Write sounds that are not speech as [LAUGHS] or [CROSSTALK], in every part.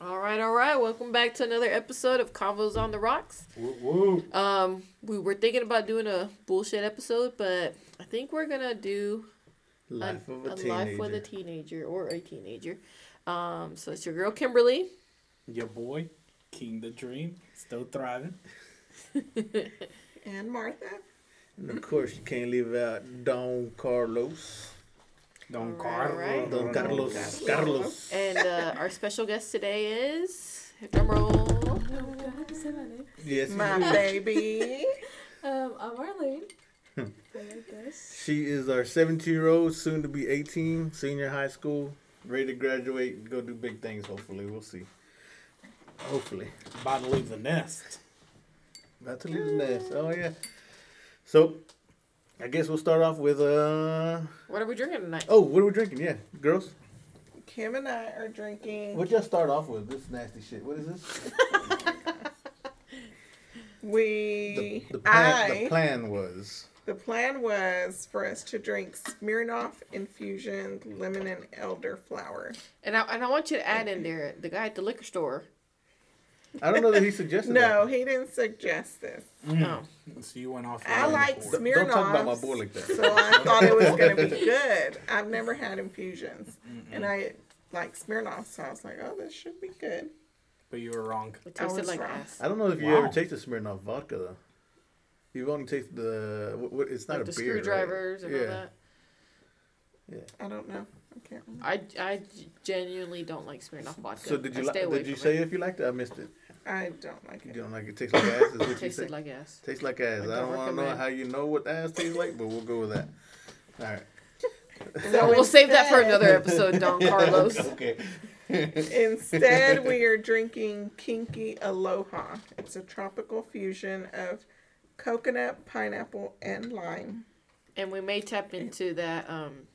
All right, all right. Welcome back to another episode of Convos on the Rocks. Woo woo. Um, we were thinking about doing a bullshit episode, but I think we're gonna do Life of a, a teenager. life with a teenager or a teenager. Um, so it's your girl Kimberly. Your boy, King the Dream, still thriving. [LAUGHS] And Martha. And of course, you can't leave out Don Carlos. Don All right, all right. Don Carlos. Carlos. Carlos. And uh, our special guest today is drum roll. Do I have to say my name? Yes. My you baby. [LAUGHS] Um, I'm Arlene. I guess. [LAUGHS] She is our 17 year old, soon to be 18, senior high school, ready to graduate and go do big things, hopefully. We'll see. Hopefully. About to leave the nest. About to leave the nest. Oh, yeah. So, I guess we'll start off with, uh, What are we drinking tonight? oh, what are we drinking? Yeah, girls. Kim and I are drinking. What y'all start off with? This nasty shit. What is this? [LAUGHS] We. The, the, plan, I. the plan was. The plan was for us to drink Smirnoff infusion lemon and elderflower. And I and I want you to add in there the guy at the liquor store. I don't know that he suggested No, that. he didn't suggest this. Mm. Oh, So you went off. I like. Smirnoff. Don't talk about my boy like that. So I thought it was going to be [LAUGHS] good. I've never had infusions. And I like Smirnoff, so I was like, oh, this should be good. But you were wrong. it I tasted was like wrong. ass. I don't know if you Wow. ever tasted Smirnoff vodka though. You've only tasted the what, what, it's not Like a the beer. right? screwdrivers and all that. yeah. I don't know. I can't remember. I, I genuinely don't like Smirnoff vodka. So did you I li- stay away did you say it. if you liked it? I missed it. I don't like it. You don't like it tastes like ass. Is what It [LAUGHS] you tasted say? like ass. tastes like ass. I I don't don't want to know how you know what ass tastes like, but we'll go with that. All right. So [LAUGHS] we'll save that for another episode, Don [LAUGHS] Carlos. okay. Instead, we are drinking Kinky Aloha. It's a tropical fusion of coconut, pineapple, and lime. And we may tap into that um,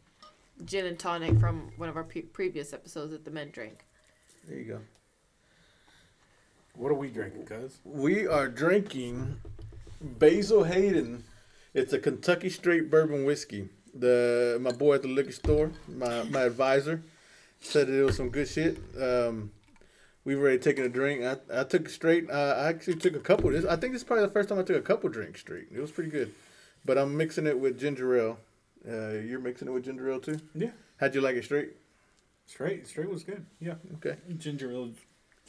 gin and tonic from one of our pre- previous episodes that the men drank. There you go. What are we drinking, cuz? We are drinking Basil Hayden. It's a Kentucky straight bourbon whiskey. The my boy at the liquor store, my my advisor, said that it was some good shit. Um, we've already taken a drink. I, I took it straight. Uh, I actually took a couple. This I think this is probably the first time I took a couple drinks straight. It was pretty good. But I'm mixing it with ginger ale. Uh, you're mixing it with ginger ale too. Yeah. How'd you like it straight? Straight. Straight was good. Yeah. Okay. Ginger ale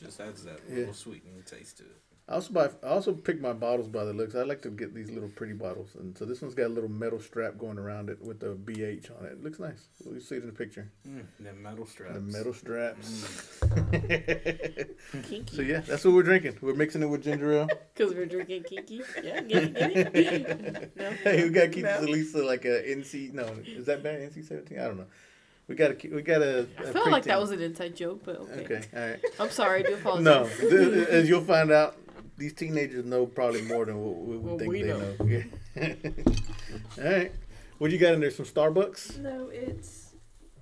just adds that Yeah. little sweetening taste to it. I also buy. I also pick my bottles by the looks. I like to get these little pretty bottles, and so this one's got a little metal strap going around it with the BH on it. It looks nice. You see it in the picture. Mm, the metal straps. The metal straps. Kinky. [LAUGHS] So yeah, that's what we're drinking. We're mixing it with ginger ale. [LAUGHS] Because we're drinking kinky. Yeah, get it, get it. [LAUGHS] no? hey, we gotta keep No. this at least like a NC. No, is that bad? NC seventeen? I don't know. We gotta keep. We gotta. Uh, I felt like that was an inside joke, but okay. Okay. All right. [LAUGHS] I'm sorry, I do apologize. No, [LAUGHS] th- as you'll find out, these teenagers know probably more than what we What think we they know. know. [LAUGHS] Yeah. All right. What you got in there? Some Starbucks? No, it's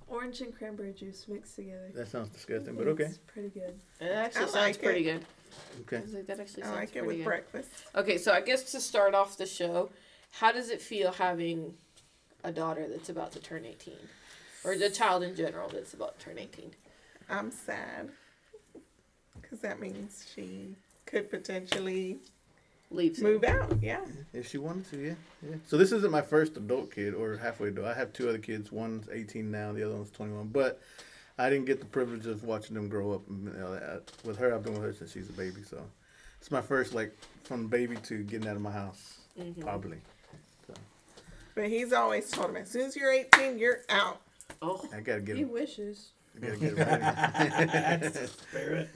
orange and cranberry juice mixed together. That sounds disgusting, but okay. It's pretty good. It actually I sounds like pretty it. good. Okay. I like, that actually I sounds like it with good. breakfast. Okay, so I guess to start off the show, how does it feel having a daughter that's about to turn 18? Or the child in general that's about to turn 18? I'm sad because that means she could potentially leave, it. move out. Yeah. If she wanted to, yeah. yeah. So this isn't my first adult kid or halfway adult. I have two other kids. One's 18 now, the other one's 21. But I didn't get the privilege of watching them grow up. you know, that- With her, I've been with her since she's a baby. So it's my first, like, from baby to getting out of my house, Mhm. probably. But he's always told him as soon as you're 18, you're out. Oh, I gotta get He him. wishes. I gotta get him ready. Spirit. [LAUGHS]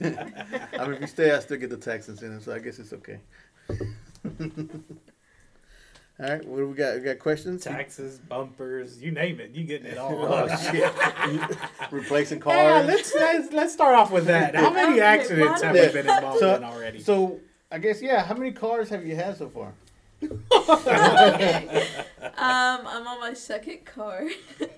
I mean, if you stay, I still get the tax incentive, so I guess it's okay. [LAUGHS] All right, what do we got? We got questions? Taxes, bumpers, you name it. You getting it all. [LAUGHS] Oh shit! Replacing cars. Yeah, let's, let's let's start off with that. How many accidents have we been involved So- in already? So I guess yeah. How many cars have you had so far? Okay. [LAUGHS] Um, I'm on my second car.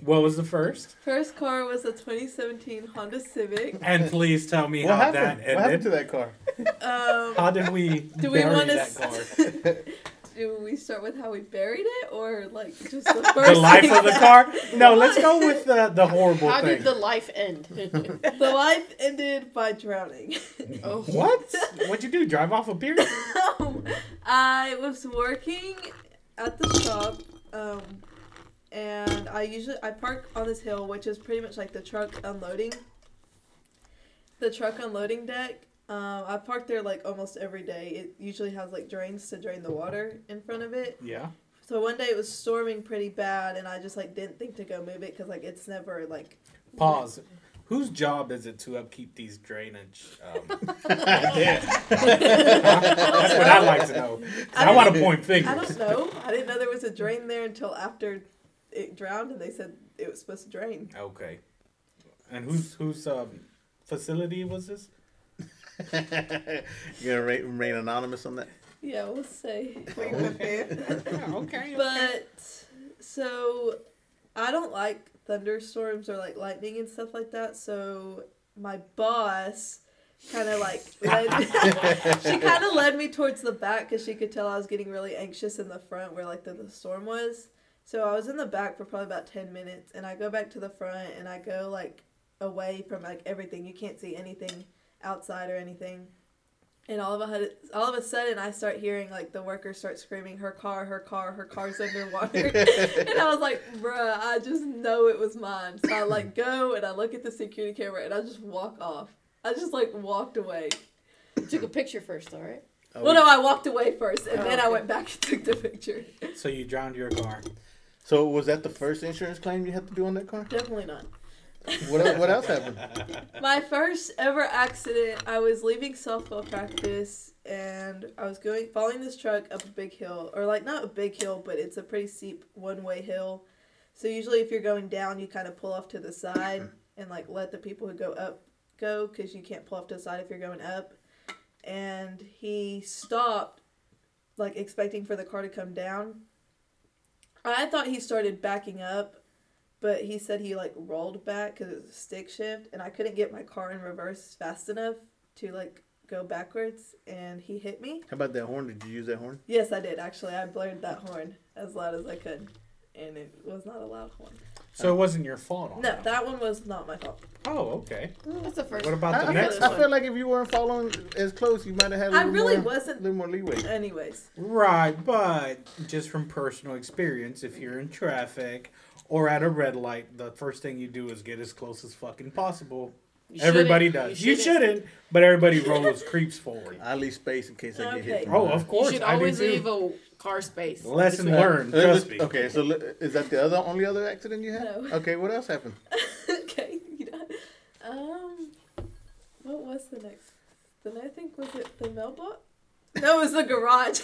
What was the first? First car was a 2017 Honda Civic. And please tell me What how happened? that What happened ended. to that car? Um, How did we Do we wanna that s- car? [LAUGHS] do we start with how we buried it, or like just the first The life thing of the car? No, [LAUGHS] let's go with the, the horrible How thing. did the life end? The life ended by drowning. oh. What? What'd you do? Drive off a pier? Um, I was working at the shop, um, and I usually I park on this hill, which is pretty much like the truck unloading. The truck unloading deck. Um, I park there like almost every day. It usually has like drains to drain the water in front of it. Yeah. So one day it was storming pretty bad, and I just like didn't think to go move it because like it's never like Pause. Whose job is it to upkeep these drainage? Um, [LAUGHS] yeah. That's what I'd like to know. I, I want to point fingers. I don't know. I didn't know there was a drain there until after it drowned, and they said it was supposed to drain. Okay. And whose whose um, facility was this? [LAUGHS] You're gonna remain, remain anonymous on that? Yeah, we'll say. Plead the fifth. Yeah, okay. But so I don't like thunderstorms or like lightning and stuff like that. So my boss kind of like led [LAUGHS] she kind of led me towards the back because she could tell I was getting really anxious in the front where like the, the storm was. So I was in the back for probably about ten minutes, and I go back to the front and I go like away from like everything. You can't see anything outside or anything. And all of a all of a sudden, I start hearing like the workers start screaming, "Her car, her car, her car's underwater!" [LAUGHS] and I was like, "Bruh, I just know it was mine." So I like go and I look at the security camera and I just walk off. I just like walked away. Took a picture first, all right? Oh, Well, no, I walked away first, and Oh, then I oh, went back and took the picture. So you drowned your car. So was that the first insurance claim you had to do on that car? Definitely not. What what else happened? [LAUGHS] My first ever accident, I was leaving softball practice and I was going following this truck up a big hill or like not a big hill, but it's a pretty steep one-way hill. So usually if you're going down, you kind of pull off to the side and like let the people who go up go cuz you can't pull off to the side if you're going up. And he stopped like expecting for the car to come down. I thought he started backing up but he said he like rolled back because it was a stick shift and i couldn't get my car in reverse fast enough to like go backwards and he hit me How about that horn? Did you use that horn? yes i did actually i blared that horn as loud as i could and it was not a loud horn So it wasn't your fault. On no that. that one was not my fault Oh, okay. That's the first. What about I, the I next feel, I one? feel like if you weren't following as close, you might have had a i little really more, wasn't little more leeway. anyways Right, but just from personal experience, if you're in traffic or at a red light, the first thing you do is get as close as fucking possible. You shouldn't- Everybody does. You shouldn't, but everybody rolls creeps forward. I leave space in case I get hit. Oh, of course. You should I do always too. leave a car space. Lesson learned. uh, Trust me. Okay, so is that the other only other accident you had? No. [LAUGHS] Okay, what else happened? okay you know, um what was the next then i think was it the mailbox no it was the garage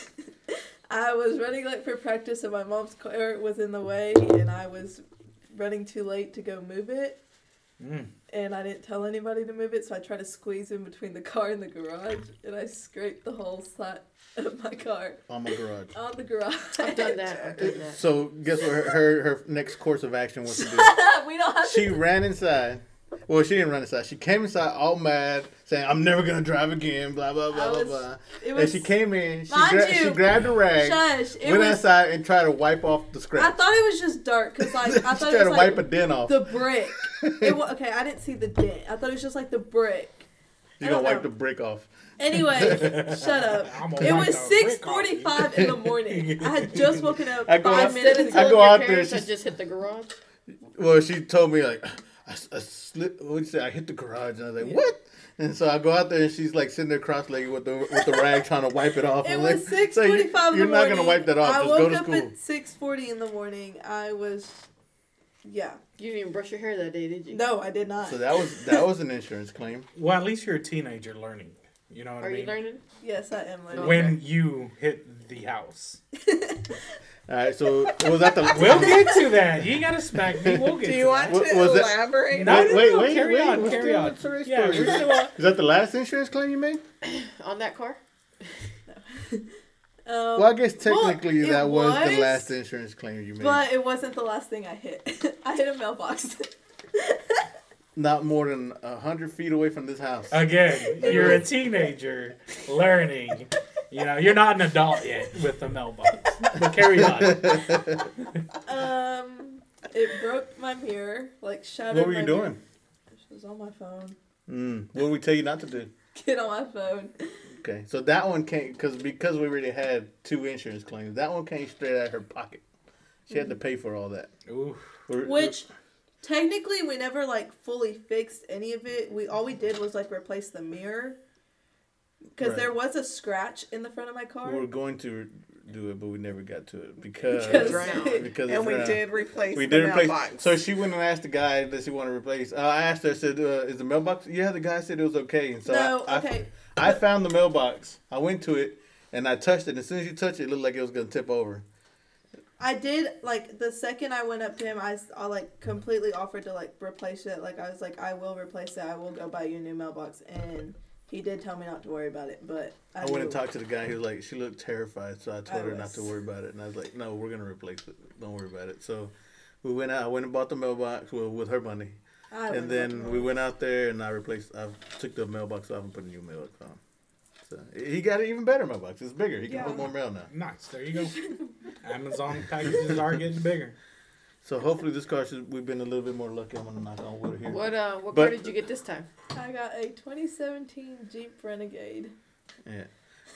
[LAUGHS] i was running late for practice and my mom's car was in the way and i was running too late to go move it Mm. and i didn't tell anybody to move it so i tried to squeeze in between the car and the garage and i scraped the whole side of my car On my garage. [LAUGHS] on the garage I've done that. I've done that. So guess what? Her, her her next course of action was to do. [LAUGHS] we don't have She to ran inside. Well, she didn't run inside. She came inside all mad, saying, "I'm never gonna drive again." Blah blah blah I blah blah. it And was she came in. She, Mind gra- you, she grabbed a rag, shush it went was outside, and tried to wipe off the scratch. I thought it was just dirt because like [LAUGHS] I she thought tried it to was wipe like a dent off. the brick. It wa- [LAUGHS] okay, I didn't see the dent. I thought it was just like the brick. you I gonna don't wipe know. the brick off. Anyway, [LAUGHS] shut up. It was the six brick off you. forty-five in the morning. I had just woken up I go five out- minutes Instead of I ago. go out there, parents, I just hit the garage. Well, she told me like, I, s- I slipped. What you say? I hit the garage, and I was like, Yeah. what? And so I go out there, and she's like sitting there cross-legged with the with the rag, trying to wipe it off. It I'm was like, six "So you- forty-five in the You're not gonna wipe that off. I Just woke go to up school. at six forty in the morning. I was, yeah. You didn't even brush your hair that day, did you? No, I did not. So that was that was an insurance claim. [LAUGHS] Well, at least you're a teenager learning. You know what Are I mean? you learning? yes, I am learning. Okay. When you hit the house. [LAUGHS] All right, so was that the? [LAUGHS] We'll get to that. You gotta smack me. We'll get Do to you want that. To was that- elaborate? No, Wait, no, wait, no, wait, carry wait, on, carry still on. at Surrey's Yeah, story. we're still on. Is that the last insurance claim you made? [LAUGHS] On that car? [LAUGHS] Um, Well, I guess technically it that was, the last insurance claim you made. but it wasn't the last thing I hit. I hit a mailbox. Not more than a hundred feet away from this house. Again, you're a teenager learning. You know, you're not an adult yet with the mailbox. But carry on. Um, it broke my mirror, like shattered. What were my you mirror. doing? It was on my phone. Mm. What did we tell you not to do? Get on my phone. Okay, so that one came because because we already had two insurance claims. That one came straight out of her pocket. She had to pay for all that. Ooh. We're- Which technically we never like fully fixed any of it. We all we did was like replace the mirror. Because Right. there was a scratch in the front of my car. we were going to do it, but we never got to it because Because- Drowned. [LAUGHS] because and we that. did replace We the did replace. mailbox. So she went and asked the guy that she wanted to replace. Uh, I asked her, I said, uh, "Is the mailbox?" Yeah, the guy said it was okay. And so no, I, I- okay. I, found the mailbox. I went to it and I touched it. As soon as you touch it, it looked like it was gonna tip over. I did like the second I went up to him, I, s- I, like completely offered to like replace it. Like I was like, I will replace it. I will go buy you a new mailbox, and he did tell me not to worry about it. But I, I went and talked to the guy. He was like, she looked terrified, so I told I her not to worry about it. And I was like, no, we're gonna replace it. Don't worry about it. So we went out. I went and bought the mailbox well, with her money, I and then up we went out there and I replaced. I took the mailbox off and put a new mailbox on. So he got an even better mailbox. It's bigger. He can Yeah. hold more mail now. Nice. There you go. Amazon packages are getting bigger. So hopefully this car should. We've been a little bit more lucky. I'm gonna knock on wood here. What uh what But- car did you get this time? I got a 2017 Jeep Renegade. Yeah,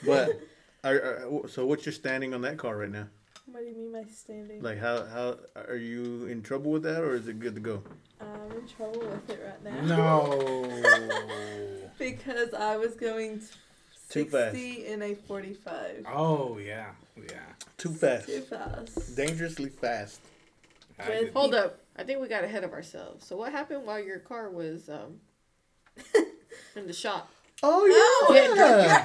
but [LAUGHS] are, are, so what's your standing on that car right now? What do you mean by standing? Like how how are you in trouble with that or is it good to go? I'm in trouble with it right now. No. [LAUGHS] because I was going Too 60 fast. in a 45. Oh yeah, yeah. Too fast, Too fast. dangerously fast. I With- Hold up. I think we got ahead of ourselves. So what happened while your car was um [LAUGHS] in the shop? Oh Get yeah!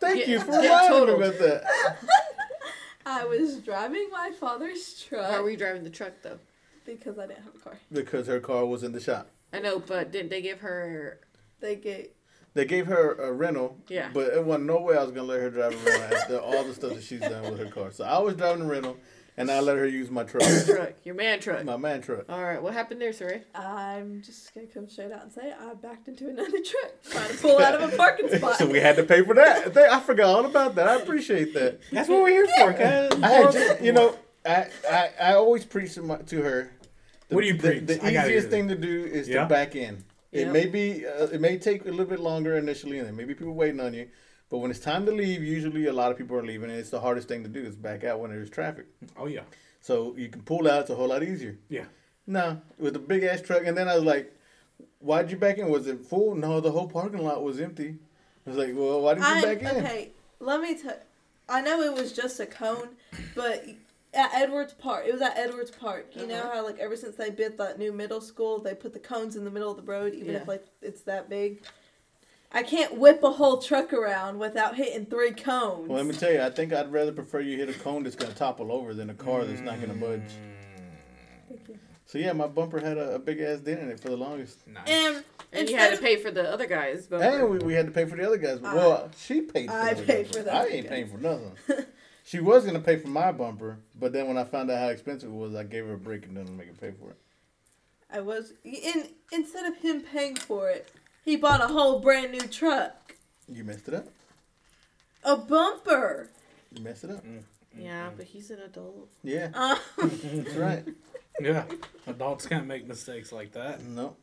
Thank Get- you for get reminding me about that. [LAUGHS] I was driving my father's truck How were you driving the truck though? because I didn't have a car. Because her car was in the shop. I know, but didn't they give her? They gave They gave her a rental, Yeah. but it wasn't no way I was gonna let her drive a rental after all the stuff that she's done with her car. So I was driving the rental, and I let her use my truck, [COUGHS] truck, your man truck. my man truck. All right, what happened there, Saray? I'm just gonna come straight out and say I backed into another [LAUGHS] truck trying to pull [LAUGHS] out of a parking spot. so we had to pay for that. I forgot all about that. I appreciate that. That's what we're here for, cuz. I had, ju- you know, I, I, I always preach to, my, to her. the- What do you the, preach? The I gotta easiest thing to do is Yeah? to back in. It Yep. may be, uh, it may take a little bit longer initially, and there may be people waiting on you. But when it's time to leave, usually a lot of people are leaving, and it's the hardest thing to do is back out when there's traffic. Oh yeah. So you can pull out; it's a whole lot easier. Yeah. No, with a big ass truck, and then I was like, "Why'd you back in? Was it full? No, the whole parking lot was empty." I was like, "Well, why did you I, back in?" okay, let me tell. I know it was just a cone, but at Edwards Park, it was at Edwards Park. You know Uh-huh. how like ever since they built that new middle school, they put the cones in the middle of the road, even Yeah. if like it's that big. I can't whip a whole truck around without hitting three cones. Well, let me tell you, I think I'd rather prefer you hit a cone that's gonna topple over than a car that's not gonna budge. Mm. Thank you. So yeah, my bumper had a, a big ass dent in it for the longest, Nice. And, And you had to pay for the other guys. But and we, we had to pay for the other guys. I- well, uh, she paid. For I paid guys. for the I ain't guys. paying for nothing. [LAUGHS] she was gonna pay for my bumper, but then when I found out how expensive it was, I gave her a break and didn't make her pay for it. I was in instead of him paying for it, he bought a whole brand new truck, You messed it up. a bumper. You messed it up. yeah, but he's an adult. Yeah, Um, that's right. [LAUGHS] Yeah. Adults can't make mistakes like that. No.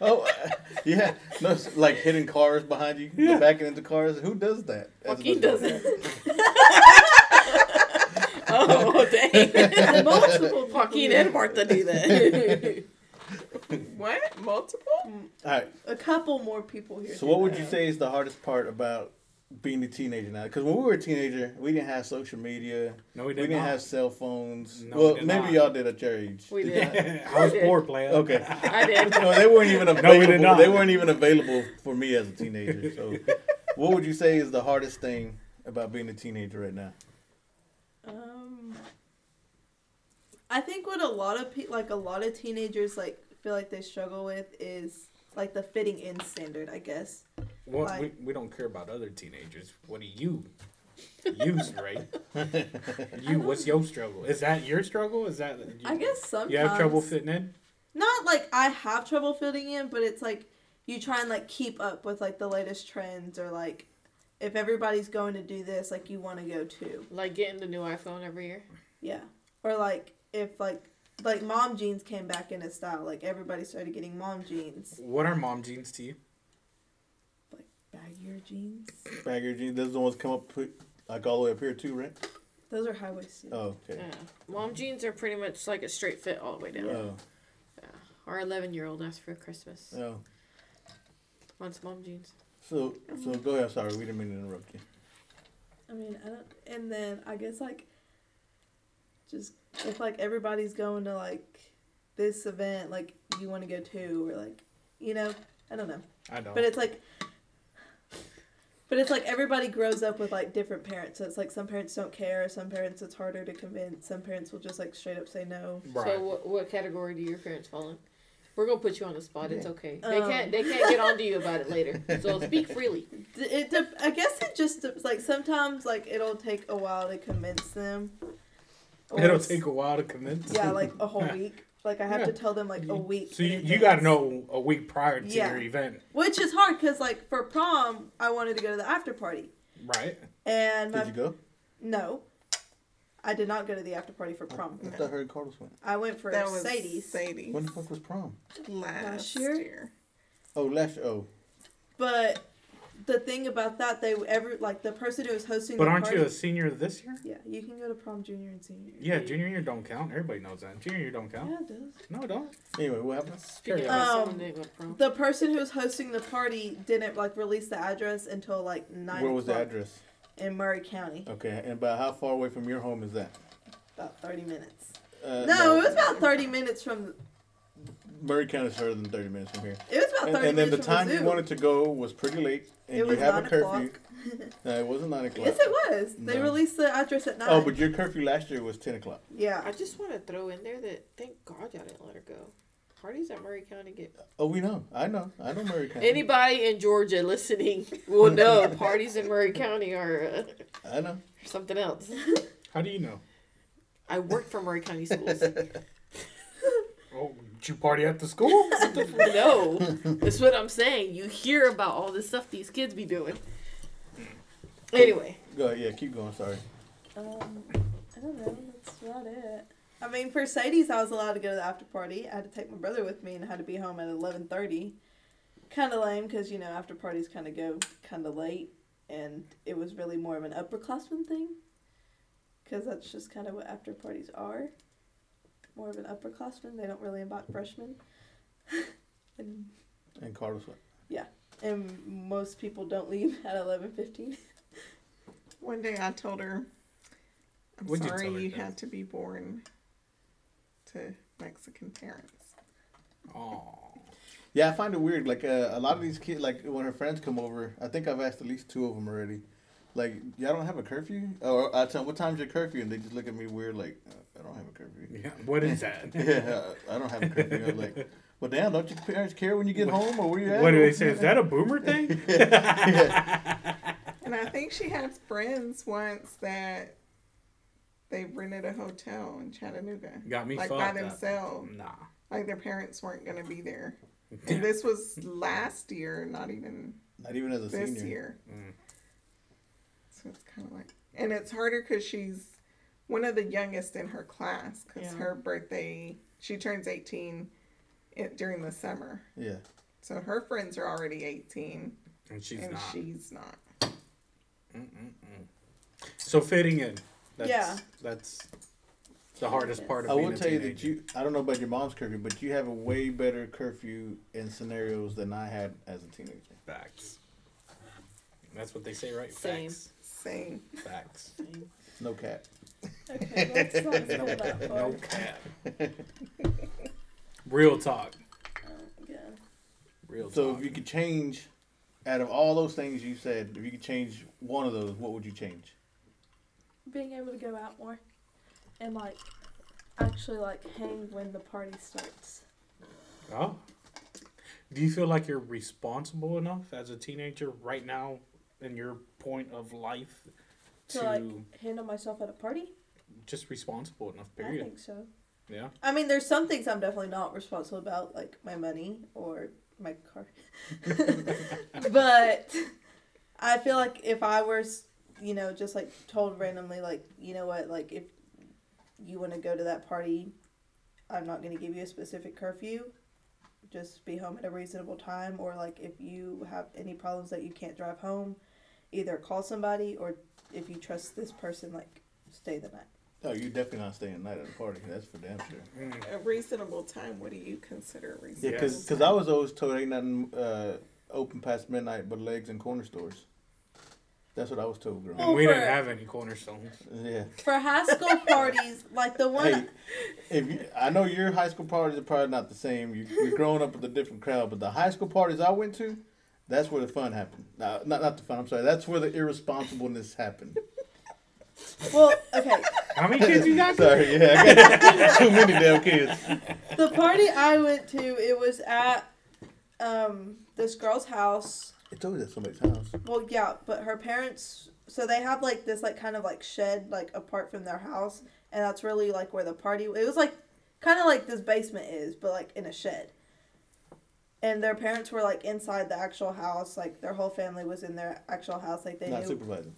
Oh, uh, yeah. No, like hitting cars behind you, Yeah. backing into cars. Who does that? as an Joaquin adult? does it. [LAUGHS] [LAUGHS] oh dang! multiple Joaquin and Martha do that. [LAUGHS] What? Multiple? All right. A couple more people here. So, do what would that. you say is the hardest part about being a teenager now? Because when we were a teenager, we didn't have social media. No, we did We, did didn't not. have cell phones. No, we well, did maybe not. y'all did at your age. We Did did. [LAUGHS] Yeah, I was did. poor player. Okay. [LAUGHS] I did. No, they weren't even No, we available. did not. They weren't even available for me as a teenager. So, what would you say is the hardest thing about being a teenager right now? Um, I think what a lot of pe- like a lot of teenagers like feel like they struggle with is like the fitting in standard. I guess. What, Like- we, we don't care about other teenagers. What do you? You, right? [LAUGHS] You, what's your struggle? Is that your struggle? Is that you, I guess sometimes you have trouble fitting in? Not like I have trouble fitting in, but it's like you try and like keep up with like the latest trends or like if everybody's going to do this, like you want to go too. Like getting the new iPhone every year. Yeah. Or like if like like mom jeans came back into style, like everybody started getting mom jeans, What are mom jeans to you? Like baggier jeans. Bagger jeans. Those are the ones come up like all the way up here too, right? Those are high waisted. Oh, okay. Yeah. Mom jeans are pretty much like a straight fit all the way down. Oh, Yeah. Our 11 year old asked for Christmas. oh. Wants mom jeans. So, so go ahead. Sorry, we didn't mean to interrupt you. I mean, I don't. And then I guess like, just if like everybody's going to like this event, like you want to go too, or like, you know, I don't know. I don't. But it's like. But it's like everybody grows up with like different parents. So it's like some parents don't care. Some parents it's harder to convince. Some parents will just like straight up say no. right. So what, what category do your parents fall in? We're gonna put you on the spot. It's okay. They Um. can't. They can't get on to you about it later. [LAUGHS] So speak freely. It. dep- I guess it just like sometimes like it'll take a while to convince them. Or It'll take a while to convince. Yeah, like a whole [LAUGHS] week. Like I have Yeah. to tell them like a week. So you, you got to know a week prior to Yeah. your event, Which is hard because like for prom, I wanted to go to the after party, right? and my Did you go? no, I did not go to the after party for prom. I thought I heard Carlos went. I went for That was Sadie's. Sadie's When the fuck was prom? last, Last year? year. Oh, last. Oh, But the thing about that, they ever like the person who was hosting the But the aren't party. you a senior this year? Yeah, you can go to prom junior and senior. Yeah, junior year don't count. Everybody knows that. Junior year don't count. Yeah, it does. No, it don't. anyway, what happened? Speaking Um, someone didn't go to prom. The person who was hosting the party didn't like release the address until like nine Where was the address? in Murray County. Okay, and about how far away from your home is that? About thirty minutes. Uh, no, it was about thirty minutes from. Murray County is further than thirty minutes from here. It was about And, thirty and then the minutes from time the you wanted to go was pretty late, and It you was have a 9 curfew. o'clock. [LAUGHS] No, it wasn't nine o'clock. Yes, it was. They No. released the address at nine. Oh, but your curfew last year was ten o'clock. yeah. I just want to throw in there that thank God y'all didn't let her go. Parties at Murray County get Oh, we know. I know. I know Murray County. anybody in Georgia listening will know [LAUGHS] parties in Murray County are uh, I know. something else. [LAUGHS] How do you know? I work for Murray County Schools. Oh, did you party at the [LAUGHS] school? no, that's what I'm saying. You hear about all this stuff these kids be doing. Anyway, Go ahead. Yeah, keep going. Sorry. Um, I don't know. That's about it. I mean, for Sadie's, I was allowed to go to the after party. I had to take my brother with me and I had to be home at eleven thirty. Kind of lame because you know after parties kind of go kind of late, and it was really more of an upperclassman thing. Because that's just kind of what after parties are. More of an upperclassman. They don't really invite freshmen. [LAUGHS] and And Carlos went. Yeah, and most people don't leave [LAUGHS] at eleven fifteen. One day I told her, I'm What'd you sorry tell her, you Dad? had to be born to Mexican parents. Oh, Yeah, I find it weird. Like uh, a lot of these kids, like when her friends come over, I think I've asked at least two of them already. Like, y'all don't have a curfew? Or I tell them, what time's your curfew? And they just look at me weird, like, uh, I don't have a curfew. yeah. What is that? [LAUGHS] yeah, I don't have a curfew. I'm like, well, damn, don't your parents care when you get home or where you at? What do they say? Is that a boomer thing? [LAUGHS] And I think she had friends once that they rented a hotel in Chattanooga. Got me like fucked by up. themselves. Nah. Like their parents weren't going to be there. And this was [LAUGHS] last year, not even Not even as a this senior. year. Mm. So it's kind of like, and it's harder because she's one of the youngest in her class because Yeah. her birthday, she turns 18 it, during the summer. Yeah. So her friends are already 18 And she's not. and not. she's not. So fitting in. That's, Yeah. That's the hardest part of it. I will a tell you that you, I don't know about your mom's curfew, but you have a way better curfew in scenarios than I had as a teenager. Facts. That's what they say, right? Same. Facts. Same. Facts. No cat. Okay, let's not go that far. No cap. Real talk. Oh, yeah. Real So talk. if you could change, out of all those things you said, if you could change one of those, what would you change? being able to go out more and like actually like hang when the party starts. Oh. Do you feel like you're responsible enough as a teenager right now in your point of life To to like handle myself at a party? just responsible enough, Period. I think so. Yeah. I mean, there's some things I'm definitely not responsible about, like my money or my car. [LAUGHS] but I feel like if I were, you know, just like told randomly, like, you know what, like if you want to go to that party, I'm not going to give you a specific curfew. Just be home at a reasonable time, or like if you have any problems that you can't drive home, either call somebody or if you trust this person, like stay the night. No, you definitely not staying the night at the party. That's for damn sure. Mm. A reasonable time. What do you consider a reasonable? Yeah, because time? I was always told ain't nothing uh, open past midnight but legs and corner stores. That's what I was told growing And up. we didn't have any cornerstones. Yeah. For high school [LAUGHS] parties, like the one Hey, if you, I know your high school parties are probably not the same. You, you're growing up with a different crowd, but the high school parties I went to, that's where the fun happened. No, not not the fun. I'm sorry. That's where the irresponsibleness happened. Well, okay. How many kids you got? sorry, yeah, I got [LAUGHS] too many damn kids. The party I went to, it was at um this girl's house. I told you that somebody's house. Well, yeah, but her parents so they have like this like kind of like shed like apart from their house and that's really like where the party it was like kind of like this basement is, but like in a shed. And their parents were like inside the actual house, like their whole family was in their actual house, like they Not knew supervising.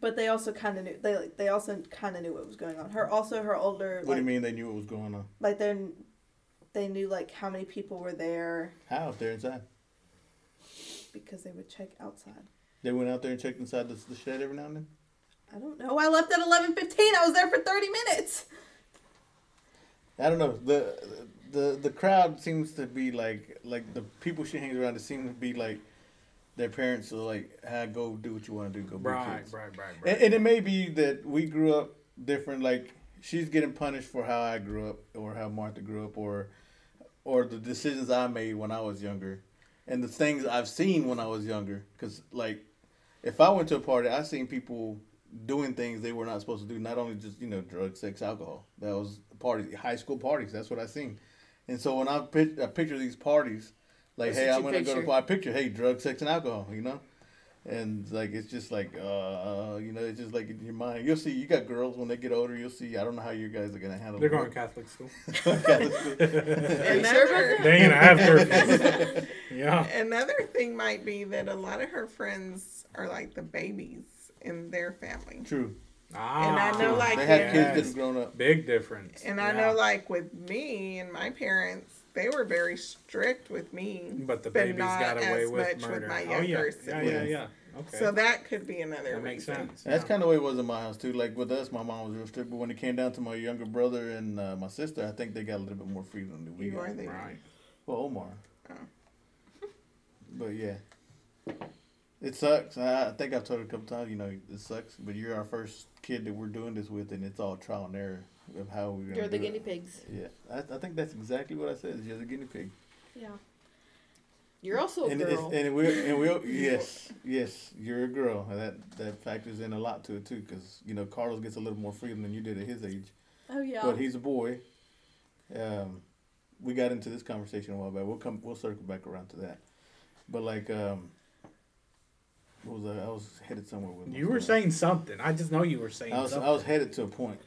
but they also kind of knew they like they also kind of knew what was going on. Her also her older What do you mean they knew what was going on? like they they knew like how many people were there How if they're inside? because they would check outside. They went out there and checked inside the, the shed every now and then. I don't know. I left at eleven fifteen. I was there for thirty minutes. I don't know. The the the crowd seems to be like like the people she hangs around. It seems to be like their parents are like, "Hey, go do what you want to do. Go be Right, kids." right, right, And, right. and it may be that we grew up different. Like she's getting punished for how I grew up, or how Martha grew up, or or the decisions I made when I was younger, and the things I've seen when I was younger. Because like, if I went to a party, I seen people doing things they were not supposed to do. Not only just you know drugs, sex, alcohol. That was party, high school parties. That's what I seen. And so when I, pic- I picture these parties, like, That's hey, I'm gonna go picture. to I picture, hey, drugs, sex, and alcohol. You know and like it's just like uh you know it's just like in your mind you'll see you got girls when they get older you'll see i don't know how you guys are gonna handle They're going to Catholic school. [LAUGHS] [LAUGHS] Are you sure about that? They ain't gonna have curfews. [LAUGHS] Yeah. Another thing might be that a lot of her friends are like the babies in their family. true Ah, And I know, like, they have yeah. kids that have grown up big difference. And I know, like with me and my parents, they were very strict with me. But the but babies not got away as with much with murder. my oh yeah, younger yeah, yeah, yeah. Okay, So that could be another that makes reason. sense. that's yeah. kind of the way it was in my house too like with us my mom was real strict but when it came down to my younger brother and uh, my sister i think they got a little bit more freedom than we You got are the right. well omar Oh. but yeah it sucks I, I think i've told her a couple times you know it sucks but you're our first kid that we're doing this with and it's all trial and error of how we're gonna You're the do it. guinea pigs. Yeah, I, I think that's exactly what I said. You're the guinea pig. Yeah. You're also a and girl. and we're, and we're, [LAUGHS] yes yes you're a girl and that that factors in a lot to it too because you know Carlos gets a little more freedom than you did at his age Oh yeah. but he's a boy. Um, we got into this conversation a while back. We'll come we'll circle back around to that. But like um, what was I? I was headed somewhere with. my You were story. saying something. I just know you were saying I was something. I was headed to a point.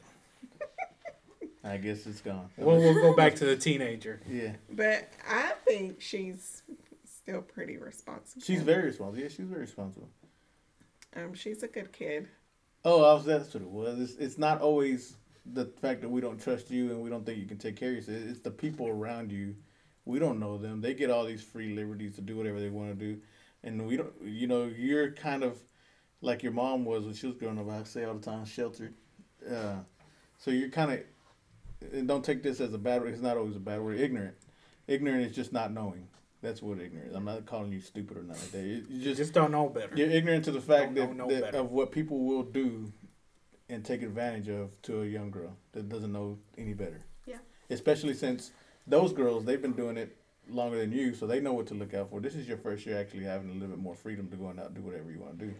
I guess it's gone. [LAUGHS] well, we'll go back to the teenager. yeah, But I think she's still pretty responsible. she's very responsible. Yeah, she's very responsible. Um, she's a good kid. Oh, I was that's what it was. It's, it's not always the fact that we don't trust you and we don't think you can take care of yourself. It's the people around you. We don't know them. They get all these free liberties to do whatever they want to do, and we don't. You know, you're kind of like your mom was when she was growing up. I say all the time, sheltered. Uh, so you're kind of. And don't take this as a bad word. It's not always a bad word. Ignorant. Ignorant is just not knowing. That's what ignorant is. I'm not calling you stupid or nothing like that. You, you You just just don't know better. you're ignorant to the fact that, know that of what people will do and take advantage of to a young girl that doesn't know any better. Yeah. Especially since those girls they've been doing it longer than you, so they know what to look out for. This is your first year actually having a little bit more freedom to go out and do whatever you want to do.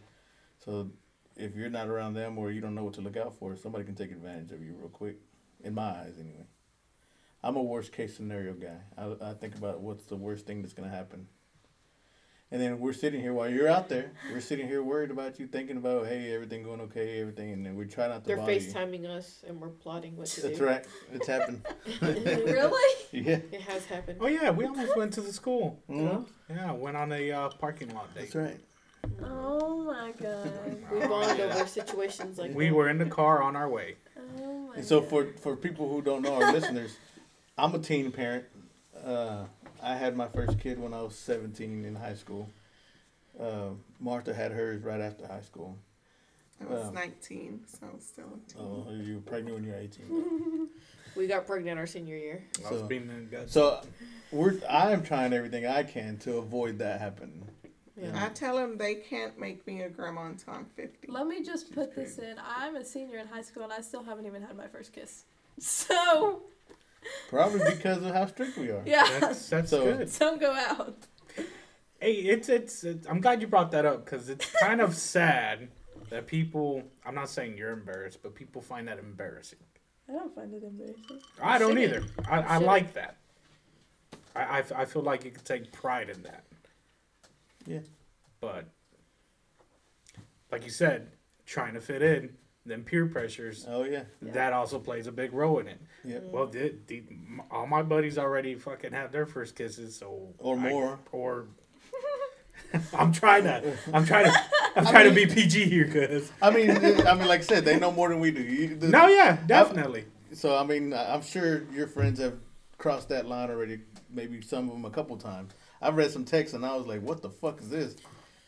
So if you're not around them or you don't know what to look out for, somebody can take advantage of you real quick. In my eyes, anyway. I'm a worst case scenario guy. I, I think about what's the worst thing that's gonna happen. And then we're sitting here while you're out there. We're sitting here worried about you, thinking about hey, everything going okay, everything, and then we try not to They're bother you. FaceTiming us and we're plotting what to do. That's do. right. It's happened. [LAUGHS] [LAUGHS] really? Yeah. It has happened. Oh yeah, we almost went to the school. Mhm. Yeah, went on a uh, parking lot date. That's right. Oh my god. [LAUGHS] We bond over situations like We that. were in the car on our way. Oh my And so god. for for people who don't know, our listeners, I'm a teen parent. Uh, I had my first kid when I was 17 in high school. Uh, Martha had hers right after high school. I was Wow. 19, so I was still a teen. Oh, you were pregnant when you were 18. [LAUGHS] We got pregnant our senior year. I was So- being in guts. So we're I'm trying everything I can to avoid that happening. Yeah. I tell them they can't make me a grandma until I'm 50. Let me just She's put this in. I'm a senior in high school and I still haven't even had my first kiss. [LAUGHS] So Probably because of how strict we are. yeah. that's that's So- good. Some go out. Hey, it's, it's it's I'm glad you brought that up because it's kind of sad that people. I'm not saying you're embarrassed, but people find that embarrassing. I don't find it embarrassing. I don't Shouldn't. either. I, I Shouldn't. like that. I feel like you could take pride in that. Yeah. But like you said, trying to fit in, then peer pressures, Oh yeah. Yeah. that also plays a big role in it. Yeah. Mm-hmm. Well, the, the, all my buddies already fucking had their first kisses, so Or I- more. or [LAUGHS] I'm trying to, I'm trying to, I'm trying to be PG here, cause I mean, I mean, like I said, they know more than we do. You, the, no, yeah, definitely. So I mean, I'm sure your friends have crossed that line already. Maybe some of them a couple times. I've read some texts and I was like, "What the fuck is this?"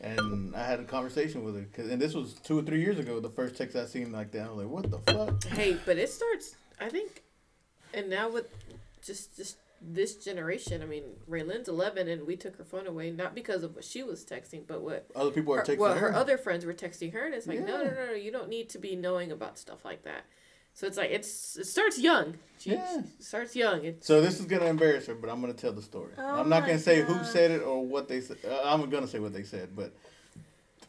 And I had a conversation with her, 'cause- and this was two or three years ago. The first text I seen like that, I was like, "What the fuck?" Hey, but it starts. I think, and now with just just this generation. I mean, Raylan's eleven, and we took her phone away not because of what she was texting, but what Other people are texting what her. her other friends were texting her, and it's like, no, no, no, no, you don't need to be knowing about stuff like that. So it's like it's it starts young. She Yeah. starts young. It's So this is gonna embarrass her, but I'm gonna tell the story. Oh I'm not gonna say who said it or what they said. Uh, I'm gonna say what they said, but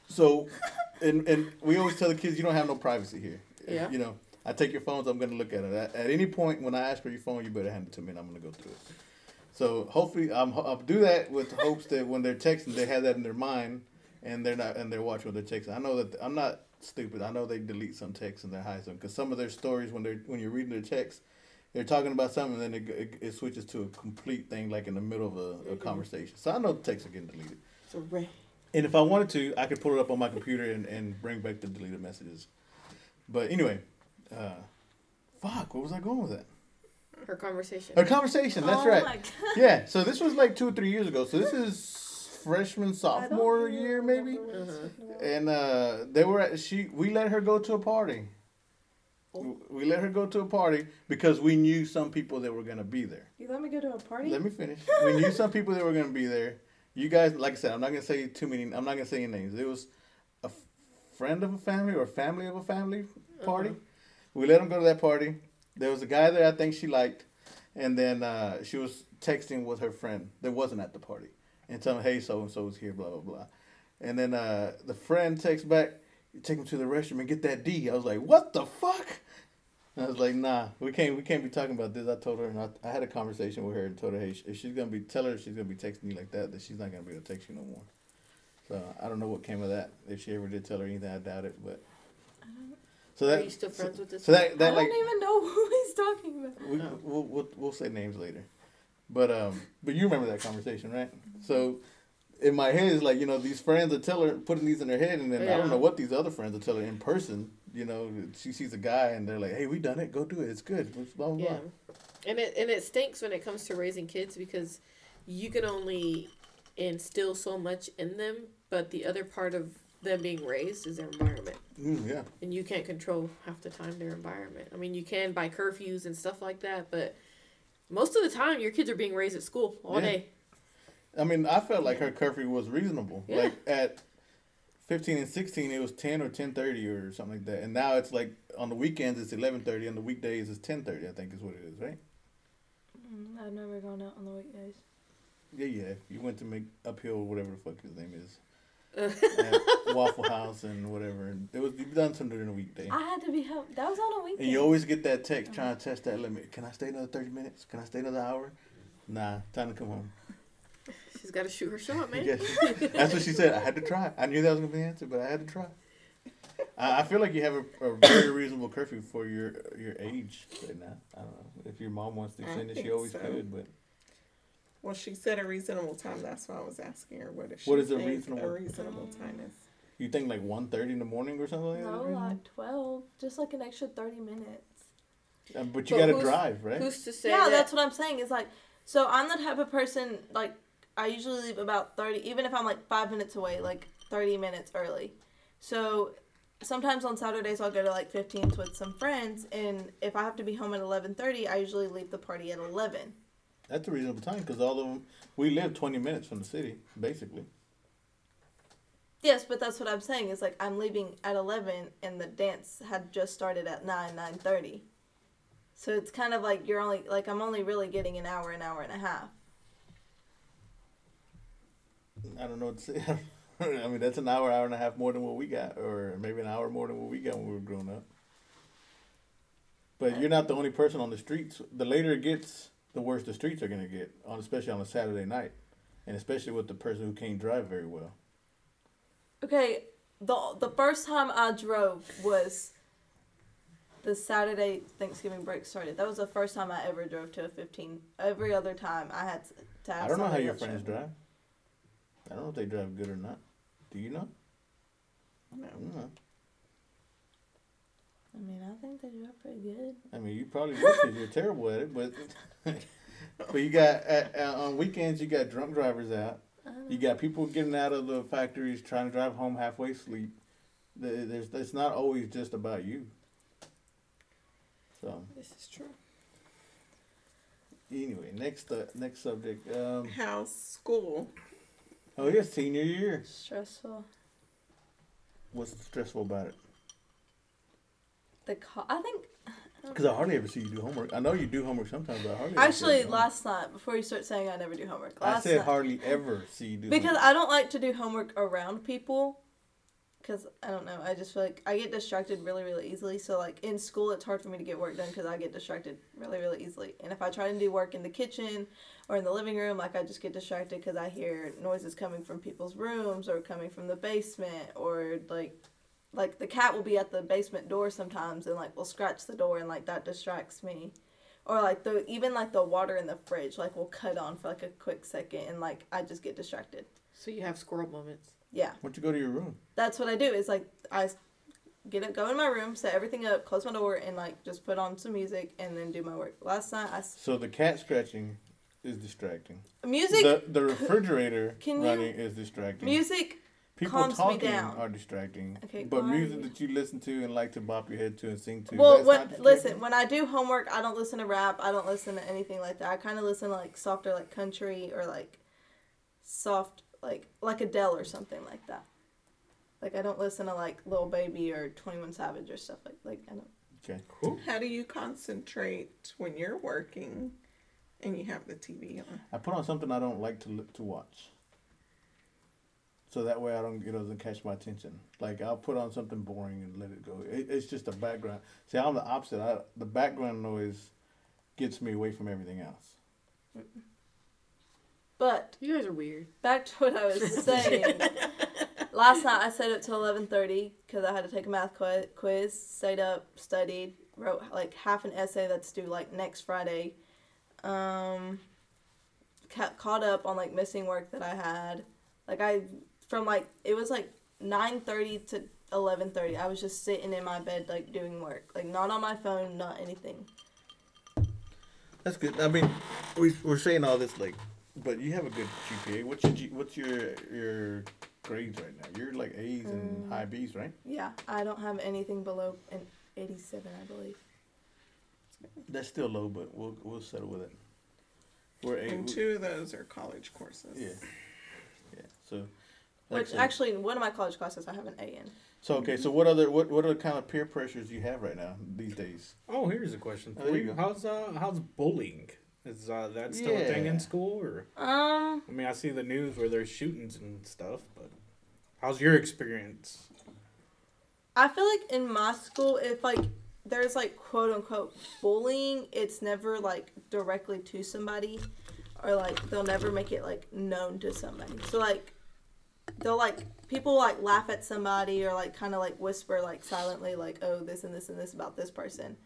so, [LAUGHS] and and we always tell the kids you don't have no privacy here. Yeah. You know, I take your phones. I'm gonna look at it. At, at any point when I ask for your phone, you better hand it to me, and I'm gonna go through it. So hopefully, I'm I'll do that with hopes that when they're texting, they have that in their mind, and they're not and they're watching what they're texting. I know that I'm not stupid. I know they delete some texts and they hide some because some of their stories when they're when you're reading their text, they're talking about something and then it, it, it switches to a complete thing like in the middle of a, a conversation. So I know the texts are getting deleted. it's a Ray. And if I wanted to, I could pull it up on my computer and, and bring back the deleted messages. But anyway, uh, fuck, what was I going with that? Her conversation. Her conversation. That's oh right. My god. Yeah. So this was like two or three years ago. So this is freshman sophomore year maybe. remember what I was Uh-huh. And uh, they were at she. We let her go to a party. Oh. We let her go to a party because we knew some people that were gonna be there. You let me go to a party? Let me finish. [LAUGHS] We knew some people that were gonna be there. You guys, like I said, I'm not gonna say too many. I'm not gonna say your names. It was a f- friend of a family or family of a family party. Uh-huh. We let them go to that party. There was a guy there I think she liked, and then uh, she was texting with her friend that wasn't at the party and telling, "Hey, so and so is here." Blah blah blah. And then uh, the friend texts back, take him to the restroom and get that D." I was like, "What the fuck?" I was like, "Nah, we can't. We can't be talking about this." I told her, and I, I had a conversation with her and told her, "Hey, if she's gonna be, tell her she's gonna be texting you like that, that she's not gonna be able to text you no more." So I don't know what came of that. If she ever did tell her anything, I doubt it. But so Are that you still friends with this? so that I that don't even know [LAUGHS] who he's talking about. we, Oh. we'll, we'll we'll say names later, but um, but you remember that conversation, right? So, in my head, it's like you know these friends are telling her putting these in her head, and then I don't know what these other friends are telling her in person. You know, she sees a guy and they're like, "Hey, we done it. Go do it. It's good." Blah blah blah. Yeah, and it and it stinks when it comes to raising kids because you can only instill so much in them, but the other part of them being raised is their environment, Mm, yeah. and you can't control half the time their environment. I mean, you can by curfews and stuff like that, but most of the time your kids are being raised at school all Yeah. day. I mean, I felt like her curfew was reasonable. Yeah. Like at fifteen and sixteen, it was ten or ten thirty or something like that, and now it's like on the weekends it's eleven thirty, on the weekdays it's ten thirty. I think is what it is, right? Mm, I've never gone out on the weekdays. Yeah, yeah. You went to make uphill, whatever the fuck his name is, [LAUGHS] at Waffle House and whatever. And it was you've done something during the weekday, I had to be home. That was on a weekend. and you always get that text trying to test that limit. Can I stay another thirty minutes? Can I stay another hour? Nah, time to come home. She's got to shoot her shot, man. Yes. That's what she said. I had to try. I knew that was gonna be the answer, but I had to try. I, I feel like you have a, a very reasonable curfew for your your age right now. I don't know if your mom wants to extend it. She always so. could, but Well, she said a reasonable time. That's why I was asking her what is she What is a reasonable- a reasonable time is. You think like 1.30 in the morning or something like No, that? like twelve, just like an extra thirty minutes. Uh, but you But gotta drive, right? Who's to say yeah, that? that's what I'm saying. Is like, so I'm the type of person like I usually leave about thirty, even if I'm like five minutes away, like thirty minutes early. So sometimes on Saturdays I'll go to like 15s with some friends, and if I have to be home at eleven thirty, I usually leave the party at eleven. That's a reasonable time because all of them, we live 20 minutes from the city, basically. Yes, but that's what I'm saying. Is like I'm leaving at eleven, and the dance had just started at nine, nine thirty. So it's kind of like you're only like I'm only really getting an hour, an hour and a half. I don't know what to say. [LAUGHS] I mean, that's an hour, hour and a half more than what we got, or maybe an hour more than what we got when we were growing up. But you're not the only person on the streets. The later it gets, the worse the streets are gonna get, on especially on a Saturday night, and especially with the person who can't drive very well. Okay, the the first time I drove was the Saturday Thanksgiving break started. That was the first time I ever drove to a 15. Every other time I had to have I don't know how your friends drive. Drive. I don't know if they drive good or not. Do you know? No. I don't know. I mean, I think they drive pretty good. I mean, you probably would because you're terrible at it, but [LAUGHS] but you got at, uh, on weekends you got drunk drivers out. You got people getting out of the factories trying to drive home halfway asleep. There's it's not always just about you. So This is true. anyway, next uh, next subject. Um, How's school? Oh yeah, senior year. Stressful. What's stressful about it? The co- I think Because I hardly ever see you do homework. I know you do homework sometimes, but I hardly. ever see actually homework. last night before you start saying I never do homework. I said night, hardly ever see you do. because homework. I don't like to do homework around people. Because I don't know, I just feel like I get distracted really, really easily. So like in school, it's hard for me to get work done because I get distracted really, really easily. And if I try to do work in the kitchen or in the living room, like I just get distracted because I hear noises coming from people's rooms or coming from the basement or like, like the cat will be at the basement door sometimes and like will scratch the door and like that distracts me. Or like the even like the water in the fridge like will cut on for like a quick second and like I just get distracted. So you have squirrel moments. Yeah Why don't you go to your room? that's what I do. Is like I get it, go in my room, set everything up, close my door, and like just put on some music and then do my work. Last night I. So the cat scratching is distracting. music The the refrigerator [LAUGHS] Can you- running is distracting. music. People calms me talking down. are distracting. Okay, but music that you listen to and like to bop your head to and sing to. Well, when listen when I do homework, I don't listen to rap. I don't listen to anything like that. I kind of listen to like softer like country or like soft like like Adele or something like that. Like I don't listen to like Lil Baby or Twenty One Savage or stuff like like I don't. Okay. Cool. How do you concentrate when you're working and you have the TV on? I put on something I don't like to look, to watch. So that way I don't it doesn't catch my attention. Like I'll put on something boring and let it go. It, it's just a background. See, I'm the opposite. I, the background noise gets me away from everything else. But You guys are weird. back to what I was [LAUGHS] saying. Last night I stayed up till eleven thirty because I had to take a math quiz. Quiz. Stayed up, studied, wrote like half an essay that's due like next Friday. Um, ca- caught up on like missing work that I had. Like I from like it was like nine thirty to eleven thirty. I was just sitting in my bed like doing work, like not on my phone, not anything. That's good. I mean, we we're saying all this like, but you have a good GPA. What's your G, what's your your grades right now? You're like A's and Mm. high B's, right? Yeah, I don't have anything below an eighty-seven, I believe. That's still low, but we'll we'll settle with it. We're A. And two of those are college courses. Yeah. Yeah. So. like Which said- actually, in one of my college classes, I have an A in. So okay, so what other what what are the kind of peer pressures you have right now these days? Oh, here's a question Oh, for there you. you go. How's uh how's bullying? Is uh, that still a thing Yeah. in school or? Um, I mean, I see the news where there's shootings and stuff, but how's your experience? I feel like in my school, if like there's like quote unquote bullying, it's never like directly to somebody, or like they'll never make it like known to somebody. So like they'll like people like laugh at somebody or like kind of like whisper like silently like oh this and this and this about this person,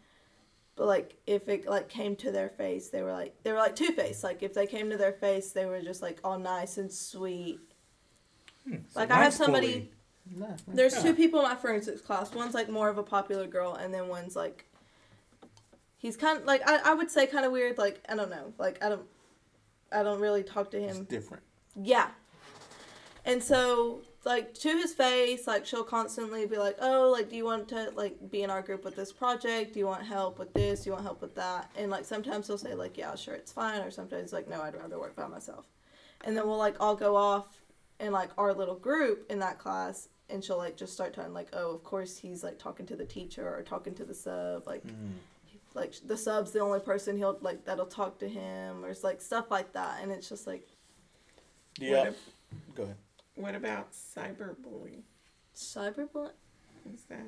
But like if it like came to their face, they were like they were like two faced. Like if they came to their face, they were just like all nice and sweet. Hmm, so Like I have somebody. There's Yeah. two people in my forensics class. One's like more of a popular girl, and then one's like. He's kind of like I, I would say kind of weird. Like I don't know. Like I don't. I don't really talk to It's him. different. Yeah. And so, like, to his face, like, she'll constantly be like, oh, like, do you want to, like, be in our group with this project? Do you want help with this? Do you want help with that? And, like, sometimes he'll say, like, yeah, sure, it's fine. Or sometimes, like, no, I'd rather work by myself. And then we'll, like, all go off in, like, our little group in that class. And she'll, like, just start telling, like, oh, of course he's, like, talking to the teacher or talking to the sub. Like, mm. like, the sub's the only person he'll, like, that'll talk to him. Or, it's, like, stuff like that. And it's just, like, Yeah. What, Go ahead. What about cyberbullying? cyberbullying. Is that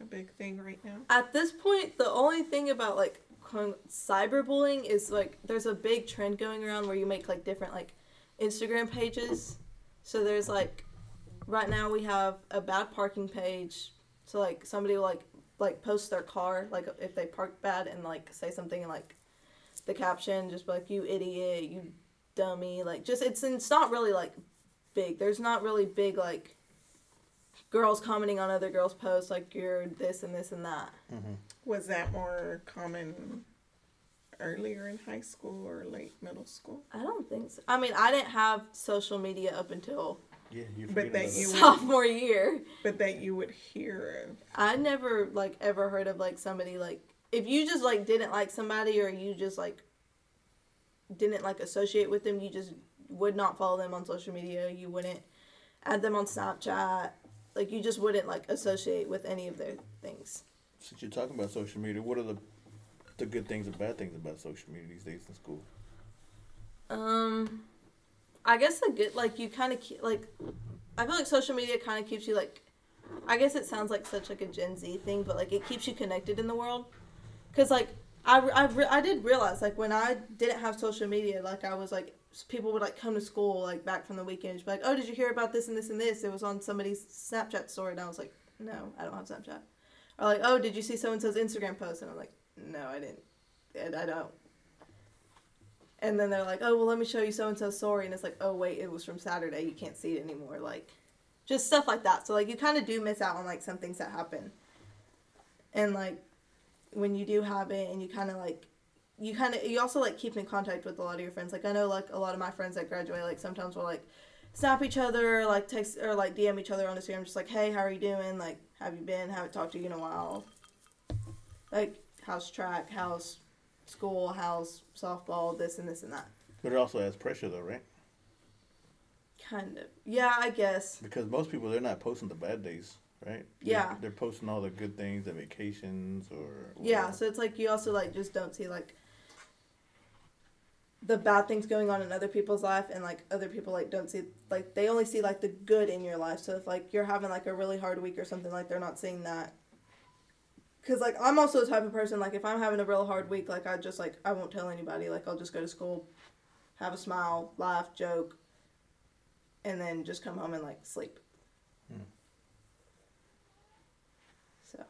a big thing right now? at this point, the only thing about like cyberbullying is like there's a big trend going around where you make like different like Instagram pages. So there's like right now we have a bad parking page. So like somebody will like like post their car like if they park bad and like say something in like the caption just be like you idiot you dummy like just it's it's not really like big. There's not really big like girls commenting on other girls' posts like you're this and this and that. Mm-hmm. Was that more common earlier in high school or late middle school? I don't think so. I mean, I didn't have social media up until Yeah, you But that you- it. sophomore year. But that you would hear of. I never like ever heard of like somebody like if you just like didn't like somebody or you just like didn't like associate with them, you just would not follow them on social media. You wouldn't add them on Snapchat. Like you just wouldn't like associate with any of their things. Since you're talking about social media, what are the the good things and bad things about social media these days in school? Um, I guess the good like you kind of keep like I feel like social media kind of keeps you like I guess it sounds like such like a Gen Z thing, but like it keeps you connected in the world. Cause like I I, re- I did realize like when I didn't have social media, like I was like people would like come to school like back from the weekend, be like, oh, did you hear about this and this and this? It was on somebody's Snapchat story, and I was like, no, I don't have Snapchat. Or like, oh, did you see so and so's Instagram post? And I'm like, no, I didn't. And I don't. And then they're like, oh, well, let me show you so and so's story. And it's like, oh, wait, it was from Saturday. You can't see it anymore. Like, just stuff like that. So, like, you kind of do miss out on, like, some things that happen. And, like, when you do have it and you kind of, like, you kind of, you also, like, keep in contact with a lot of your friends. Like, I know, like, a lot of my friends that graduate, like, sometimes will, like, snap each other, like, text, or, like, DM each other on Instagram, just like, hey, how are you doing? Like, have you been? Haven't talked to you in a while. Like, how's track? How's school? How's softball? This and this and that. But it also has pressure though, right? Kind of. Yeah, I guess. Because most people they're not posting the bad days, right? Yeah. They're, they're posting all the good things, the vacations or Yeah, so it's like you also like just don't see like the bad things going on in other people's life and like other people like don't see like they only see like the good in your life. So if like you're having like a really hard week or something like they're not seeing that. Cuz like I'm also the type of person like if I'm having a real hard week like I just like I won't tell anybody like I'll just go to school, have a smile, laugh, joke and then just come home and like sleep. Hmm. So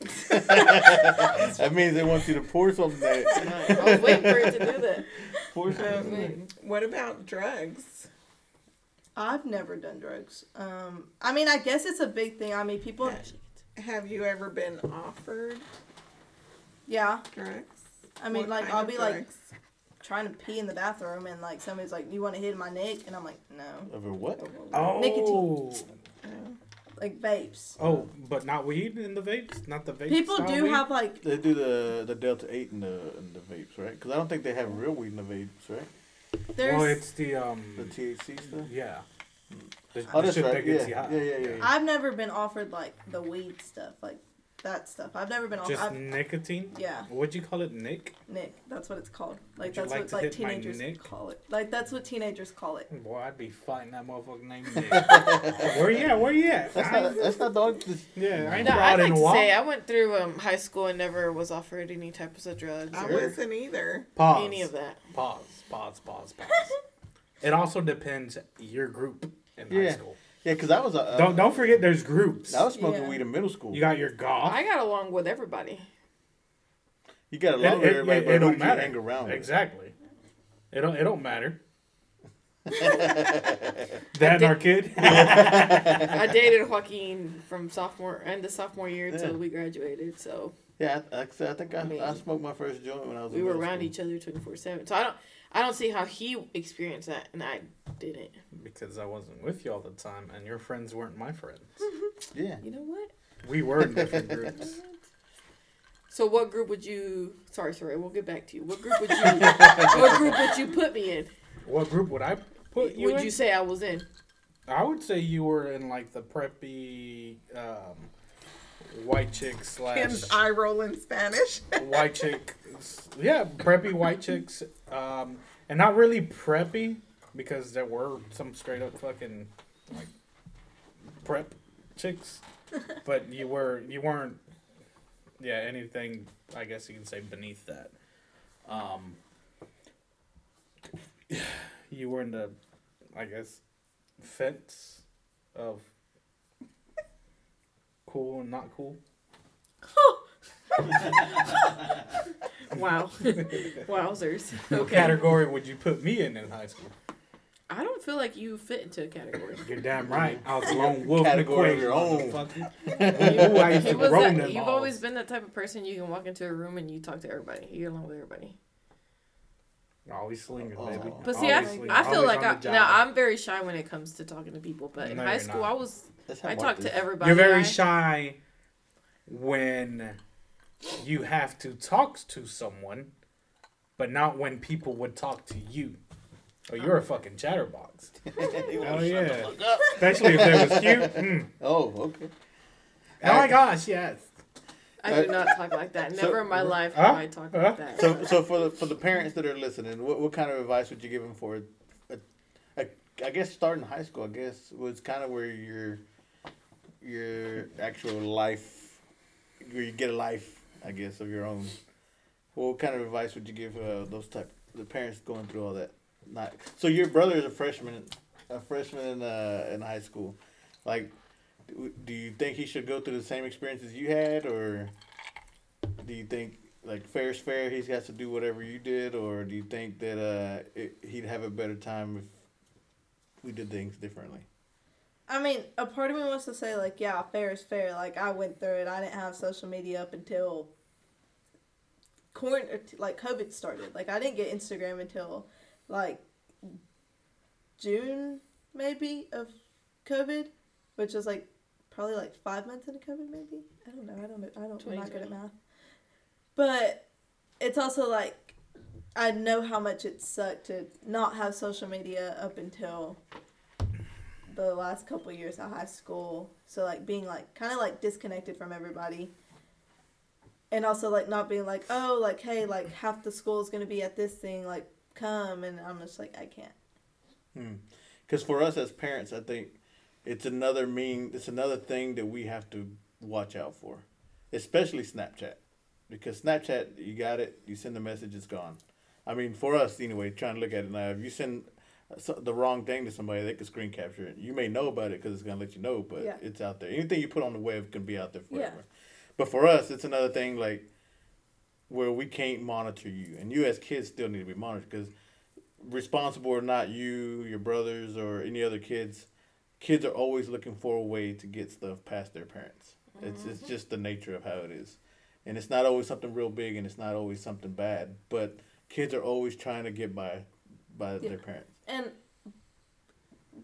[LAUGHS] that means they want you to pour something there. I was waiting for it to do that. [LAUGHS] pour something. Um, what about drugs? I've never done drugs. Um, I mean, I guess it's a big thing. I mean, people, Have you ever been offered yeah. drugs? I mean, What like, I'll of be like trying to pee in the bathroom, and like somebody's like, "You want to hit my neck?" And I'm like, "No." Over what? Oh, Nicotine. Oh. Like vapes. oh, but not weed in the vapes, not the vapes. People do weed? have like, They do the the Delta Eight in the and the vapes, right? Because I don't think they have real weed in the vapes, right? there's. Well, it's the um. The THC stuff. Yeah. The, Oh, the that's right. that gets Yeah. Yeah, yeah, yeah. I've never been offered like the weed stuff, like that stuff. I've never been offered. Just I've, nicotine. yeah, What'd you call it, Nick? Nick. That's what it's called. Like Would that's like what like teenagers Nick? call it. Like that's what teenagers call it. Boy, I'd be fighting that motherfucker named Nick. [LAUGHS] where you at? Where you at? That's I- not that's not the only. yeah, I ain't No, I'd like to while. say I went through um, high school and never was offered any types of drugs I or wasn't either. Pause. any of that. Pause. Pause. Pause. Pause. it also depends your group in high school. Yeah, because I was uh, Don't don't forget there's groups. I was smoking Yeah. weed in middle school. You got your golf. I got along with everybody. You got along It- lot it- everybody, it- but it don't matter. hang around with? Exactly. It don't it don't matter. [LAUGHS] that and our kid. I dated Joaquin from sophomore end of sophomore year until Yeah. we graduated. So Yeah, I, I, said, I think I, I mean, I smoked my first joint when I was. we in were around school. each other twenty four seven. So I don't I don't see how he experienced that and I didn't. because I wasn't with you all the time, and your friends weren't my friends. [LAUGHS] Yeah, You know what? We were in different groups. [LAUGHS] So what group would you? Sorry, sorry. We'll get back to you. What group would you? [LAUGHS] what group would you put me in? What group would I put you would in? you say I was in? I would say you were in like the preppy um, white chick slash Tim's eye roll in Spanish. white chick. Yeah, preppy white chicks, um, and not really preppy because there were some straight up fucking like prep chicks, [LAUGHS] but you were you weren't. Yeah, anything I guess you can say beneath that. Um, [SIGHS] you were in the, I guess, fence of cool and not cool. [LAUGHS] [LAUGHS] Wow. Wowzers. What Okay. category would you put me in in high school? I don't feel like you fit into a category. You're damn right. I was a lone wolf in the Category of your own. motherfucker. [LAUGHS] Ooh, I used He to was roam that, them you've halls. always been that type of person. You can walk into a room and you talk to everybody. You get along with everybody. Always slingers, Oh. baby. But see, I, Always slingers. I feel Always like on I, the job. now I'm very shy when it comes to talking to people. But in No, high you're school, not. I was That's how I Mark talked is. to everybody. You're very I- shy when you have to talk to someone, but not when people would talk to you. Oh, you're a fucking chatterbox. [LAUGHS] Oh yeah, especially if they was cute. [LAUGHS] Mm. Oh, okay. Oh my gosh, yes. I do not talk like that. So- Never in my life Huh? have I talked Huh? like that. So, so for the for the parents that are listening, what, what kind of advice would you give them for? A, a, I guess starting high school, I guess was kind of where your your actual life, where you get a life, I guess, of your own. What kind of advice would you give uh, those type the parents going through all that? Not so your brother is a freshman, a freshman in uh, in high school. Like, do, you think he should go through the same experiences you had, or do you think like fair's fair? He has got to do whatever you did, or do you think that uh, it, he'd have a better time if we did things differently? I mean, a part of me wants to say like, yeah, fair is fair. Like I went through it. I didn't have social media up until quarant- like COVID started. Like I didn't get Instagram until like June maybe of COVID, which was like probably like five months into COVID maybe. I don't know. I don't know. I don't. I'm not good at math. But it's also like I know how much it sucked to not have social media up until the last couple years of high school. So like being like kind of like disconnected from everybody. And also like not being like, oh, like hey, like half the school is gonna be at this thing, like come, and I'm just like I can't. Hmm. Because for us as parents, I think it's another mean. It's another thing that we have to watch out for, especially Snapchat, because Snapchat, you got it, you send the message, it's gone. I mean, for us anyway, trying to look at it now, if you send the wrong thing to somebody, they could screen capture it. You may know about it because it's gonna let you know, but Yeah. it's out there. Anything you put on the web can be out there Yeah. forever. But for us, it's another thing like where we can't monitor you, and you as kids still need to be monitored because responsible or not, you, your brothers, or any other kids, kids are always looking for a way to get stuff past their parents. It's it's mm-hmm. just the nature of how it is, and it's not always something real big, and it's not always something bad. But kids are always trying to get by by Yeah. their parents. And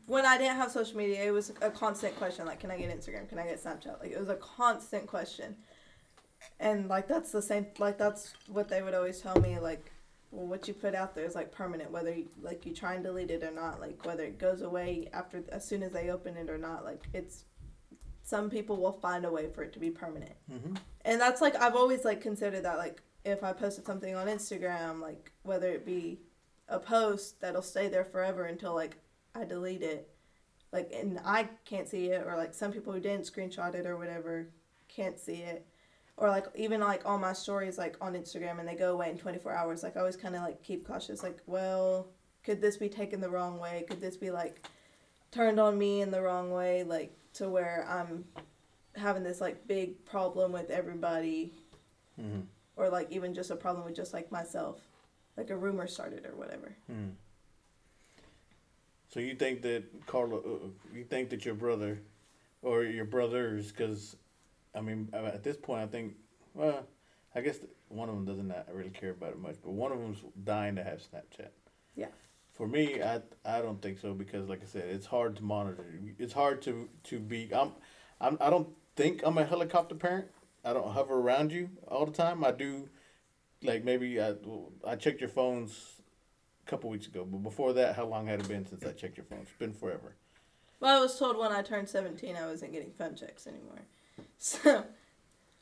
when I didn't have social media, it was a constant question like, can I get Instagram? Can I get Snapchat? Like, it was a constant question. And, like, that's the same, like, that's what they would always tell me, like, well, what you put out there is, like, permanent, whether, you, like, you try and delete it or not, like, whether it goes away after, as soon as they open it or not, like, it's, some people will find a way for it to be permanent. Mm-hmm. And that's like I've always like considered that like if I posted something on Instagram, like whether it be a post that'll stay there forever until like I delete it, like and I can't see it, or like some people who didn't screenshot it or whatever can't see it, or like even like all my stories like on Instagram and they go away in twenty four hours. Like I always kind of like keep cautious, like well, could this be taken the wrong way? Could this be like turned on me in the wrong way, like to where I'm having this like big problem with everybody, hmm or like even just a problem with just like myself, like a rumor started or whatever. hmm So you think that Carla, uh, you think that your brother, or your brothers, because, I mean, uh, at this point, I think, well, I guess one of them doesn't not really care about it much, but one of them's dying to have Snapchat. Yeah. For me, I I don't think so because, like I said, it's hard to monitor. It's hard to to be. I'm, I'm I don't think I'm a helicopter parent. I don't hover around you all the time. I do, like maybe I I checked your phones a couple weeks ago, but before that, how long had it been since I checked your phone? It's been forever. Well, I was told when I turned 17 I wasn't getting phone checks anymore. [LAUGHS] So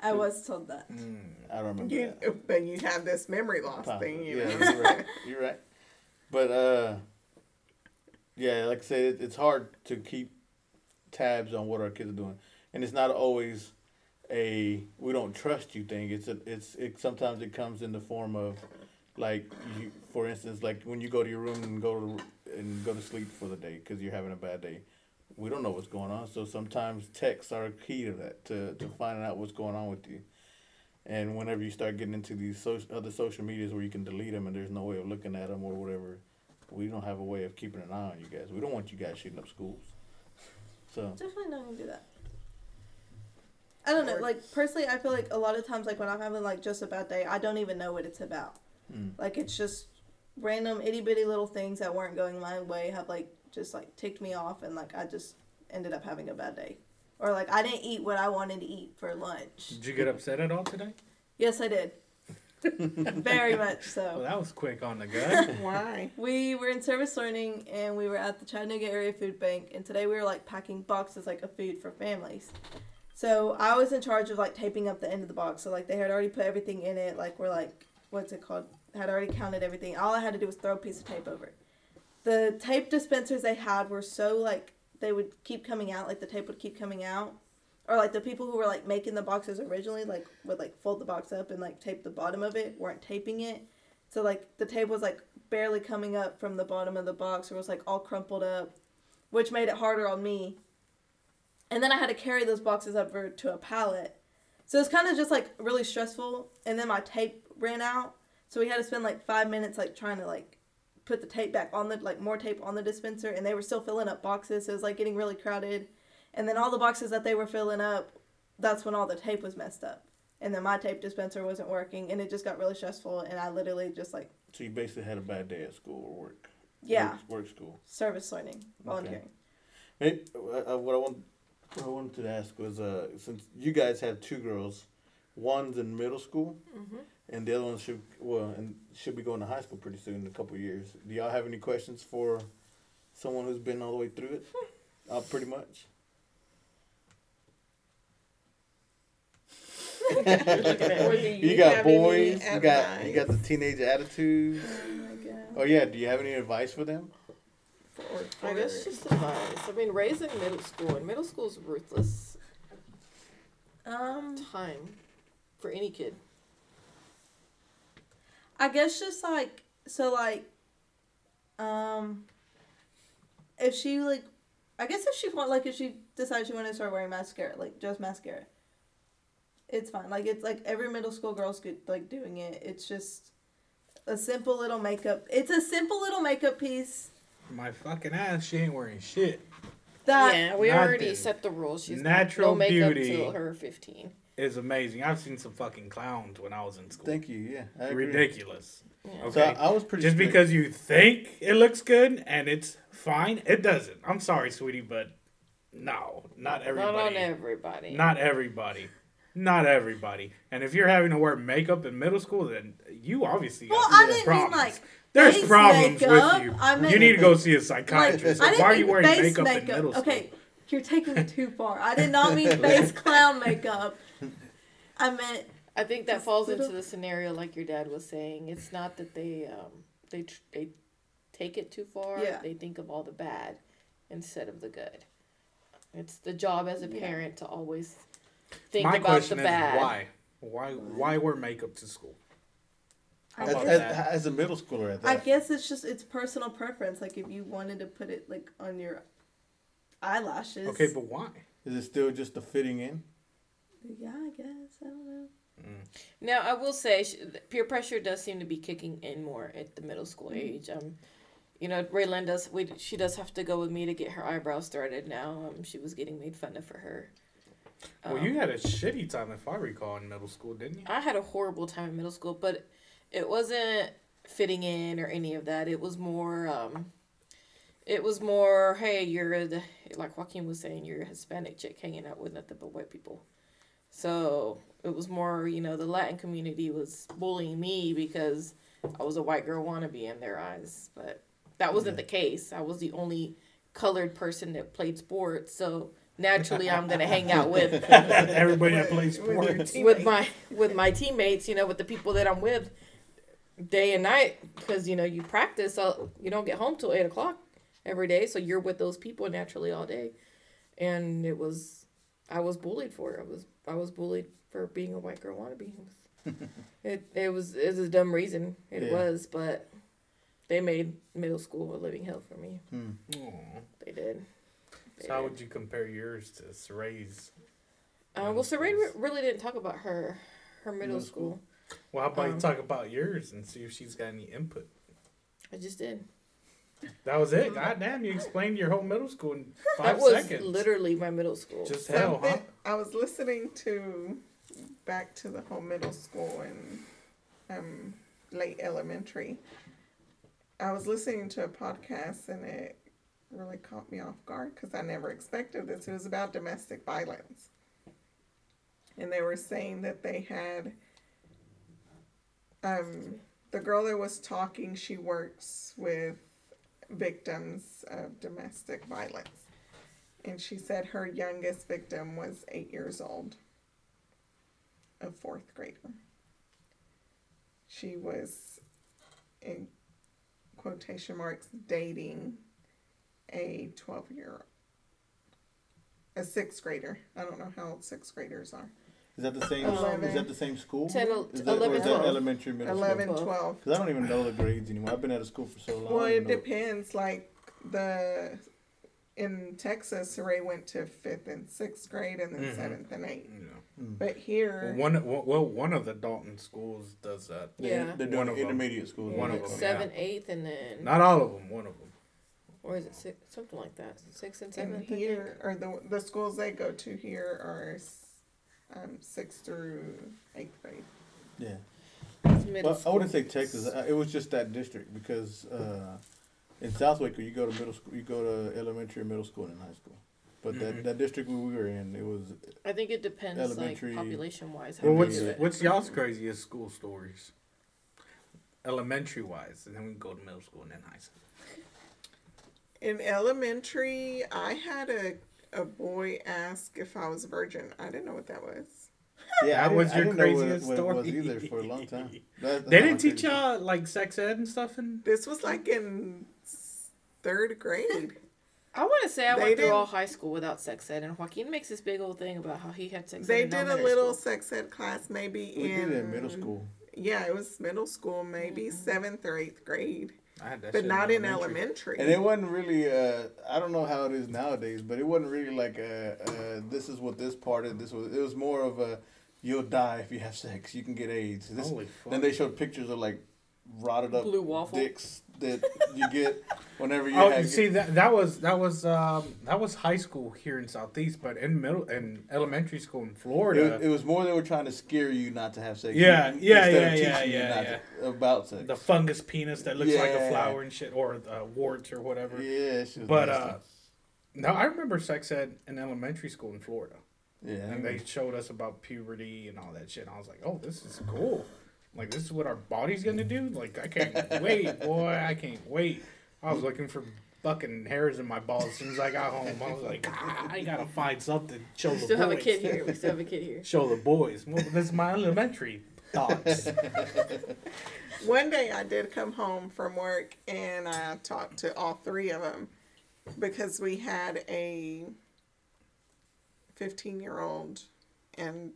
I was told that. Mm. I don't remember You, that. but you have this memory loss Possibly. thing, you yeah, know. you're right. [LAUGHS] You're right. But uh, yeah, like I said, it, it's hard to keep tabs on what our kids are doing, and it's not always a we don't trust you thing. It's a it's it sometimes it comes in the form of like you, for instance, like when you go to your room and go to and go to sleep for the day because you're having a bad day. We don't know what's going on, so sometimes texts are key to that to to finding out what's going on with you. And whenever you start getting into these social, other social medias where you can delete them and there's no way of looking at them or whatever, we don't have a way of keeping an eye on you guys. We don't want you guys shooting up schools. [LAUGHS] So Definitely not gonna do that. I don't know. Like personally, I feel like a lot of times, like when I'm having like just a bad day, I don't even know what it's about. mm, Like it's just random itty bitty little things that weren't going my way have like just like ticked me off, and like I just ended up having a bad day, or like I didn't eat what I wanted to eat for lunch. Did you get upset at all today? Yes, I did. [LAUGHS] Very much Well, so. that was quick on the gut. [LAUGHS] [LAUGHS] Why? We were in service learning and we were at the Chattanooga Area Food Bank and today we were like packing boxes like of food for families. So I was in charge of like taping up the end of the box. So like they had already put everything in it. Like we're like, what's it called? Had already counted everything. All I had to do was throw a piece of tape over it. The tape dispensers they had were so like they would keep coming out. Like the tape would keep coming out. Or like the people who were like making the boxes originally like would like fold the box up and like tape the bottom of it weren't taping it. So like the tape was like barely coming up from the bottom of the box or was like all crumpled up, which made it harder on me. And then I had to carry those boxes up to a pallet. So it's kind of just like really stressful. And then my tape ran out. So we had to spend like five minutes like trying to like put the tape back on the like more tape on the dispenser and they were still filling up boxes. So it was like getting really crowded. And then all the boxes that they were filling up, that's when all the tape was messed up. And then my tape dispenser wasn't working and it just got really stressful and I literally just like so you basically had a bad day at school or work. yeah, Work, work school. service learning, volunteering. Hey, uh, uh, what I want, what I wanted to ask was, uh, since you guys have two girls, one's in middle school, Mm-hmm. and the other one should well, and should be going to high school pretty soon in a couple of years. Do y'all have any questions for someone who's been all the way through it? [LAUGHS] Uh, pretty much. Or [LAUGHS] do [LAUGHS] You got boys. You got you got the teenage attitudes. Oh my God. Oh yeah. Do you have any advice for them? For- I guess just advice. I mean, raising middle school, and middle school's ruthless Um, time for any kid. I guess just like so, like, um, if she like, I guess if she want like if she decides she wanted to start wearing mascara, like just mascara, it's fine. Like it's like every middle school girl's good like doing it. It's just a simple little makeup. It's a simple little makeup piece My fucking ass, she ain't wearing shit. that yeah, we Nothing. already set the rules. She's Natural no makeup beauty. till her fifteen. Is amazing. I've seen some fucking clowns when I was in school. Thank you. Yeah. I agree. Ridiculous. Yeah. So Okay. I, I was pretty. Just strict. because you think it looks good and it's fine, it doesn't. I'm sorry, sweetie, but no, not everybody. Not on everybody. Not everybody. Not everybody. And if you're having to wear makeup in middle school, then you obviously Well, I didn't mean like There's face problems makeup. with you. I meant you need to go see a psychiatrist. I why are you wearing face makeup, makeup. in middle school? Okay, you're taking it too far. I did not mean [LAUGHS] face clown makeup. I meant I think that falls little- into the scenario like your dad was saying. It's not that they um they tr- they take it too far. Yeah. They think of all the bad instead of the good. It's the job as a Yeah. parent to always think My about question the is bad. why? Why why wear makeup to school? How as, as, as a middle schooler at that. I guess it's just it's personal preference. Like if you wanted to put it like on your eyelashes. Okay, but why? Is it still just the fitting in? yeah, I guess I don't know. Now, I will say, peer pressure does seem to be kicking in more at the middle school age. Um, you know, Raylan does. We she does have to go with me to get her eyebrows started now. Um, she was getting made fun of for her. Well, Um, you had a shitty time, if I recall, in middle school, didn't you? I had a horrible time in middle school, but it wasn't fitting in or any of that. It was more, um, it was more, hey, you're the, like Joaquin was saying, you're a Hispanic chick hanging out with nothing but white people. So it was more, you know, the Latin community was bullying me because I was a white girl wannabe in their eyes. But that wasn't the case. I was the only colored person that played sports. So naturally, I'm going to hang out with [LAUGHS] Everybody that plays sports. team- with my with my teammates, you know, with the people that I'm with, day and night, because you know you practice. So you don't get home till eight o'clock every day, so you're with those people naturally all day, and it was, I was bullied for it. I was I was bullied for being a white girl wannabe. It was, [LAUGHS] it, it was it was a dumb reason. It Yeah. was, but they made middle school a living hell for me. Hmm. They did. They So how did. would you compare yours to Saray's? Uh, well, Serene re- really didn't talk about her her middle, Middle school. school? Well, how about Um, you talk about yours and see if she's got any input? I just did. That was it. God damn, you explained your whole middle school in five that was seconds. literally my middle school. Just hell, huh? I was listening to back to the whole middle school and um, late elementary. I was listening to a podcast and it really caught me off guard because I never expected this. It was about domestic violence. And they were saying that they had um, the girl that was talking, she works with victims of domestic violence. And she said her youngest victim was eight years old, a fourth grader. She was, in quotation marks, dating a 12 year a sixth grader. I don't know how old sixth graders are. Is that the same? Eleven. Is that the same school? Ten, is that, or 11, is that 12. elementary, middle 11, school? 12. Because I don't even know the grades anymore. I've been out of school for so long. Well, it don't depends. Like the in Texas, Ray went to fifth and sixth grade, and then Mhm. seventh and eighth. You know. But here, Well, one well, well, one of the Dalton schools does that. They- Yeah. They're One doing of 'em. intermediate school. One Like of 'em, seven, eighth, and then Not all of them. One of them. or is it six? Something like that. Six and and seventh. I here, or the the schools they go to here are s- um, sixth through eighth grade. Yeah. It's middle Well, I school. wouldn't say Texas. It was just that district because uh, in South Waco you go to middle school, you go to elementary, middle school, and high school. But that, that district we were in, it was I think it depends, Elementary- like population wise. Well, what's big what's y'all's craziest school stories? Elementary wise, and then we can go to middle school and then high school. In elementary, I had a a boy ask if I was a virgin. I didn't know what that was. [LAUGHS] yeah. I That was didn't- I your didn't know what it- craziest what, it was story. either for a long time. [LAUGHS] That- They didn't teach y'all like sex ed and stuff and This was like in third grade. [LAUGHS] I want to say I They went through all high school without sex ed, and Joaquin makes this big old thing about how he had sex. They in did a little school. sex ed class maybe We in did it in middle school. Yeah, it was middle school, maybe mm-hmm. seventh or eighth grade, I had that but not in elementary. elementary. And it wasn't really, uh, I don't know how it is nowadays, but it wasn't really like, uh, uh, this is what this part is. This was, it was more of a, you'll die if you have sex. You can get AIDS. This, Holy fuck. then they showed pictures of like rotted up Blue waffle. dicks that you get whenever you Oh, see that that was that was um, that was high school here in Southeast, but in middle in elementary school in Florida, was, it was more they were trying to scare you not to have sex. Yeah, yeah, instead yeah, of yeah, teaching you yeah, yeah. about sex. the fungus penis that looks like a flower and shit, or uh, warts or whatever. yeah, But uh, no, I remember sex ed in elementary school in Florida, yeah, and they showed us about puberty and all that shit. And I was like, oh, this is cool. Like this is what our body's gonna do. Like I can't [LAUGHS] wait, boy. I can't wait. I was looking for fucking hairs in my balls as soon as I got home. I was like, ah, I gotta find something. Show We the still have a kid here. We still have a kid here. [LAUGHS] Show the boys. Well, this is my elementary thoughts. [LAUGHS] One day I did come home from work and I talked to all three of them because we had a 15 year old and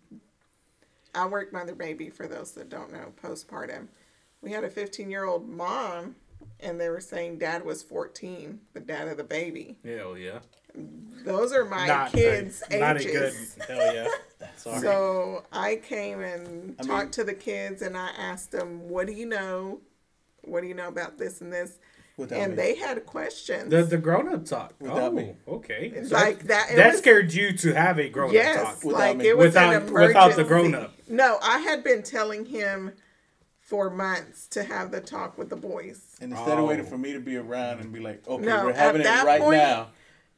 I worked mother baby for those that don't know postpartum. We had a 15 year old mom and they were saying dad was 14, the dad of the baby. Hell yeah. those are my not kids' a, not a ages. good. Hell yeah. [LAUGHS] Sorry. So I came and I talked mean- to the kids and I asked them, "What do you know? What do you know about this and this?" Without and me. they had questions. the the grown up talk. Without oh, me. okay. It's So like that. it that was- scared you to have a grown up Yes, talk. Without like me. it was Without- an without the grown-up. No, I had been telling him for months to have the talk with the boys. and instead of waiting Oh. for me to be around and be like, okay, No, we're at having it that right point, now.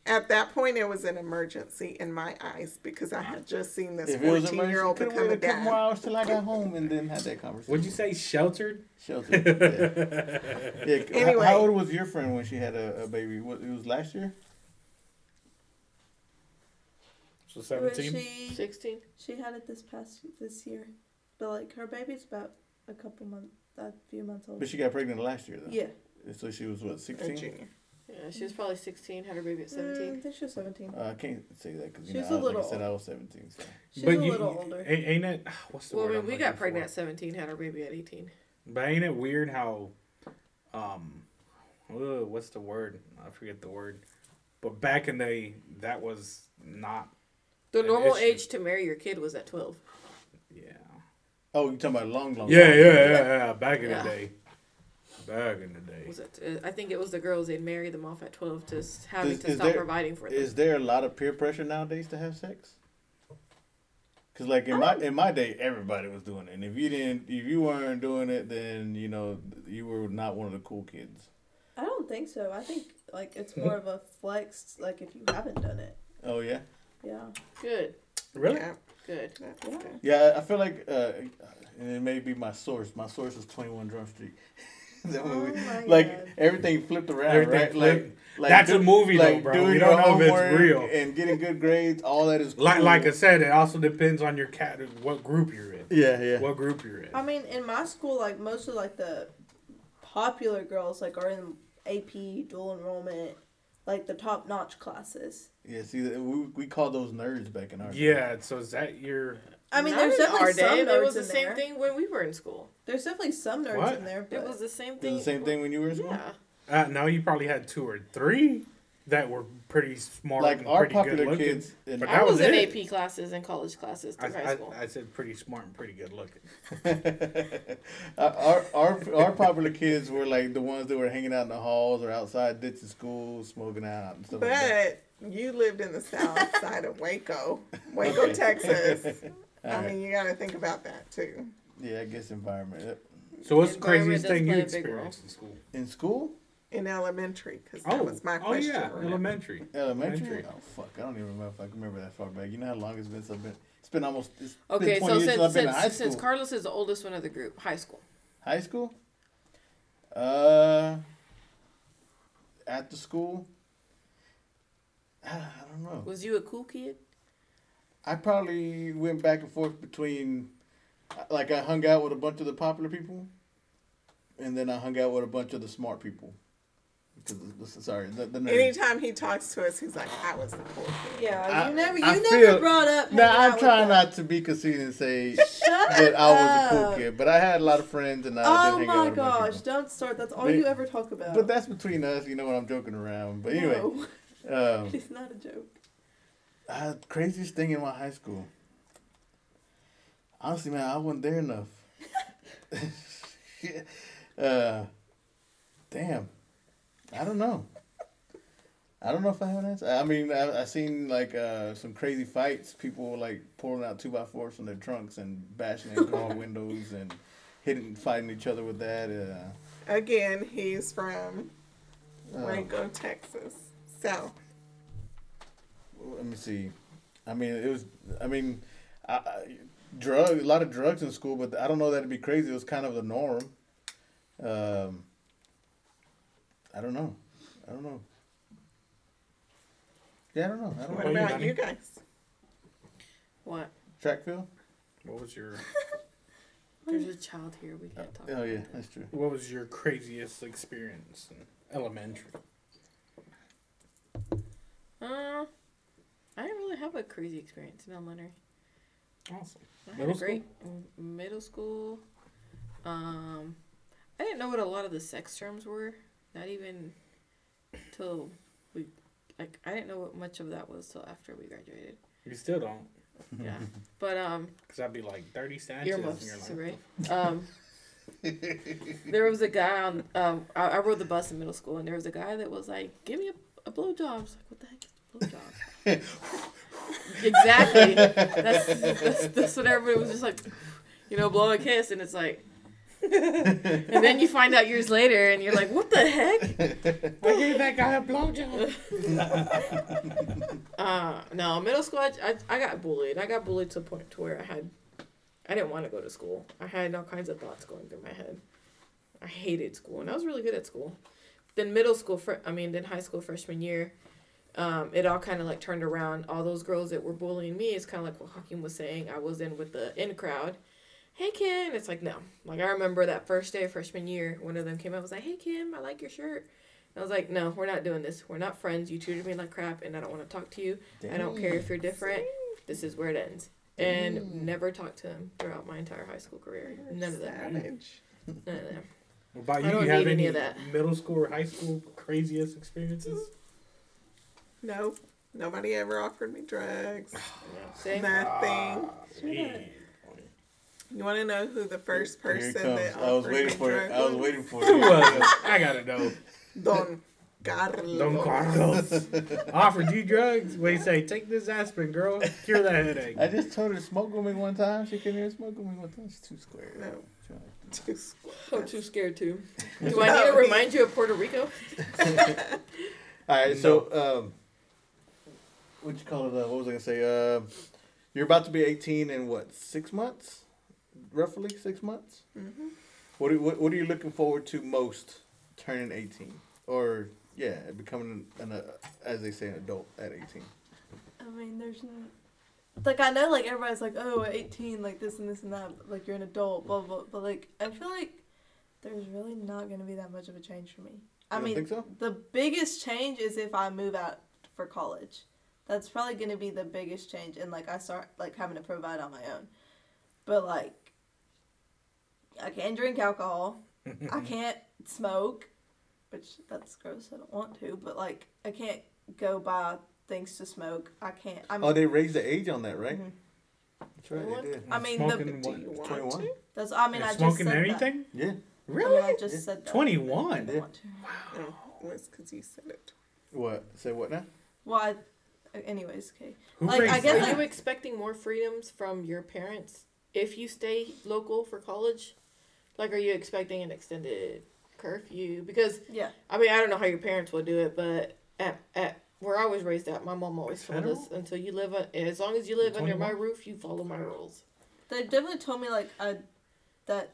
At that point, it was an emergency in my eyes because I had just seen this If it was fourteen year old could become a waited a couple more dad. hours till I got home and then had that conversation. Would you say sheltered? Shelter. Yeah. [LAUGHS] yeah. h- Anyway. How old was your friend when she had a, a baby? What, it was last year? So But seventeen. She Sixteen. she had it this past this year, but like her baby's about a couple months, a few months old. But she got pregnant last year, though. yeah, So she was, what, A 16? junior. Yeah, she was probably sixteen. Had her baby at Mm, I think she was seventeen. Uh, I can't say that because, you She's know, a I, like I little said, I was 17. So. She's but a you, little older. Ain't, ain't it? [SIGHS] What's the Well, word? I I'm we got pregnant for? at seventeen. Had her baby at eighteen. But ain't it weird how, um, ugh, what's the word? I forget the word. But back in the day, that was not. The normal issue. age to marry your kid was at twelve. Yeah. Oh, you talking about long, long Yeah, time. yeah, yeah, yeah. Back in Yeah. the day. Back in the day. Was it? Uh, I think it was the girls. They'd marry them off at twelve to having Is- to is stop there- providing for them. Is there a lot of peer pressure nowadays to have sex? Because like in my in my day, everybody was doing it, and if you didn't, if you weren't doing it, then you know you were not one of the cool kids. I don't think so. I think like it's more of a flex. Like if you haven't done it, Oh yeah, yeah. Good. Really? Yeah, Good. Yeah. yeah. I feel like, uh, and it may be my source. My source is Twenty One Jump Street. [LAUGHS] [LAUGHS] That Oh movie. my like God. everything flipped around, Everything right? flipped. Like, like That's a do- movie though, like bro. doing We don't know if it's homework real. and getting good grades. All that is Like, cool. like I said, it also depends on your cat, what group you're in. yeah, yeah. What group you're in. I mean, in my school, like most of like the popular girls like are in AP dual enrollment, like the top notch classes. Yeah, see, we we call those nerds back in our day. Yeah, so is that your. I mean, Not there's definitely our some day. nerds It was the in same there. thing when we were in school. There's definitely some nerds What? in there, but It was the same thing. the same thing when you were in school. Yeah. Uh, no, you probably had two or three that were pretty smart Like and our pretty good popular looking. kids, in But I that was, was in it. AP classes and college classes I, through high I, school. I said pretty smart and pretty good looking. [LAUGHS] our, our our popular kids were like the ones that were hanging out in the halls or outside ditching school, smoking out and stuff like that. But you lived in the south side of Waco, Waco, Okay. Texas. [LAUGHS] All I right. mean, you got to think about that too. Yeah, I guess environment Yep. So what's the Environment craziest does thing you play a big role. experienced in school? in school, In elementary, because Oh, that was my oh question. yeah, remember? elementary. elementary. Elementary. Oh fuck, I don't even remember if I can remember that far back. You know how long it's been? So I've been. It's been almost. It's been Okay, 20 so years since I've since been in high since, school. since Carlos is the oldest one of the group, high school. high school. Uh, at the school. [SIGHS] I don't know. Was you a cool kid? I probably went back and forth between, like, I hung out with a bunch of the popular people, and then I hung out with a bunch of the smart people. Sorry, the, the. Anytime he talks to us, he's like, "I was the cool kid." yeah, I- you never you I never feel- brought up. Now I'm trying not to be conceited and say them. [LAUGHS] Shut that I was a cool kid, but I had a lot of friends and I Oh did hang out my with a bunch of gosh! people. Don't start. That's all But- you ever talk about. But that's between us, you know when I'm joking around. But anyway, no, um, [LAUGHS] it's not a joke. Uh, craziest thing in my high school. Honestly, man, I wasn't there enough. [LAUGHS] uh, damn, I don't know. I don't know if I have an answer. I mean, I I seen like uh, some crazy fights. People like pulling out two by fours from their trunks and bashing in car [LAUGHS] windows and hitting, fighting each other with that. Uh, Again, he's from uh, Waco, Texas, South. Let me see. I mean, it was. I mean, I, I, drug a lot of drugs in school, but I don't know that it'd be crazy. It was kind of the norm. Um, I don't know. I don't know. Yeah, I don't know. I don't What know. about you, about honey? you guys? What? Track field? What was your [LAUGHS] There's a child here. We can't talk. Oh yeah, that's true. What was your craziest experience in elementary? Uh, I didn't really have a crazy experience in elementary. Awesome. I had Middle a great m- middle school. Um, I didn't know what a lot of the sex terms were. Not even till we like I didn't know what much of that was till after we graduated. You still don't. Yeah, but um, [LAUGHS] Because I'd be like 30 statues. and earmuffs, you're right? [LAUGHS] Um, there was a guy on. Um, I, I rode the bus in middle school, and there was a guy that was like, "Give me a, a blowjob." I was like, "What the heck is a blowjob?" exactly. That's, that's that's what everybody was just like, you know, blow a kiss, and it's like. [LAUGHS] and then you find out years later, and you're like, "What the heck?" I gave that guy a blowjob. [LAUGHS] Uh, no, middle school, I, I, I got bullied. I got bullied to a point to where I had, I didn't want to go to school. I had all kinds of thoughts going through my head. I hated school, and I was really good at school. Then middle school, fr- I mean, then high school freshman year, um, it all kind of like turned around. All those girls that were bullying me, it's kind of like what Hakeem was saying. I was in with the in crowd. Hey Kim, it's like no. Like I remember that first day of freshman year, one of them came up and was like, "Hey Kim, I like your shirt." I was like, "No, we're not doing this. We're not friends. You treated me like crap, and I don't want to talk to you. I don't care if you're different. This is where it ends." And never talked to him throughout my entire high school career. None of that. Savage. None of that. What about I you? don't You have any any of that. middle school or high school craziest experiences? No, nobody ever offered me drugs. [SIGHS] Same. Nothing. Yeah. You want to know who the first Here it person comes. that I was waiting me for it. I was waiting for Who it. was? I gotta know. Don Carlos. Don Carlos offered you drugs. What do you say? Take this aspirin, girl. Cure that headache. I just told her to smoke with me one time. She couldn't even smoke with me one time. She's too square. No. Too square. I'm too scared too. [LAUGHS] Do I need to remind you of Puerto Rico? [LAUGHS] All right, so um, what you call it? Uh, what was I gonna say? Uh, you're about to be 18 in what? Six months, roughly six months. Mm-hmm. What, are, what What are you looking forward to most? Turning 18, or yeah, becoming an, uh, as they say, an adult at 18. I mean, there's no. Like, I know, like, everybody's like, oh, at 18, like, this and this and that, like, you're an adult, blah, blah, blah. but, like, I feel like there's really not going to be that much of a change for me. I mean, think so? the biggest change is if I move out for college. That's probably going to be the biggest change, and, like, I start, like, having to provide on my own. But, like, I can't drink alcohol. I [LAUGHS] can't smoke, which that's gross. I don't want to, but like I can't go buy things to smoke. I can't. I'm. Oh, they raised the age on that, right? Mhm. That's right, What? they did. I mean, smoking the. Do you want 21. to? that's. I mean, You're I just said anything? Yeah. That. I mean, Really? I just Yeah. said that. 21. don't want to. Because you said it. What? Say what now? Well, I, anyways, okay. Who Like, I raised guess, Are that? you expecting more freedoms from your parents if you stay local for college? Like, are you expecting an extended curfew? Because Yeah. I mean, I don't know how your parents will do it, but at at where I was raised at, my mom always told us until you live, a- as long as you live under my roof, you follow my rules. They definitely told me like I, that,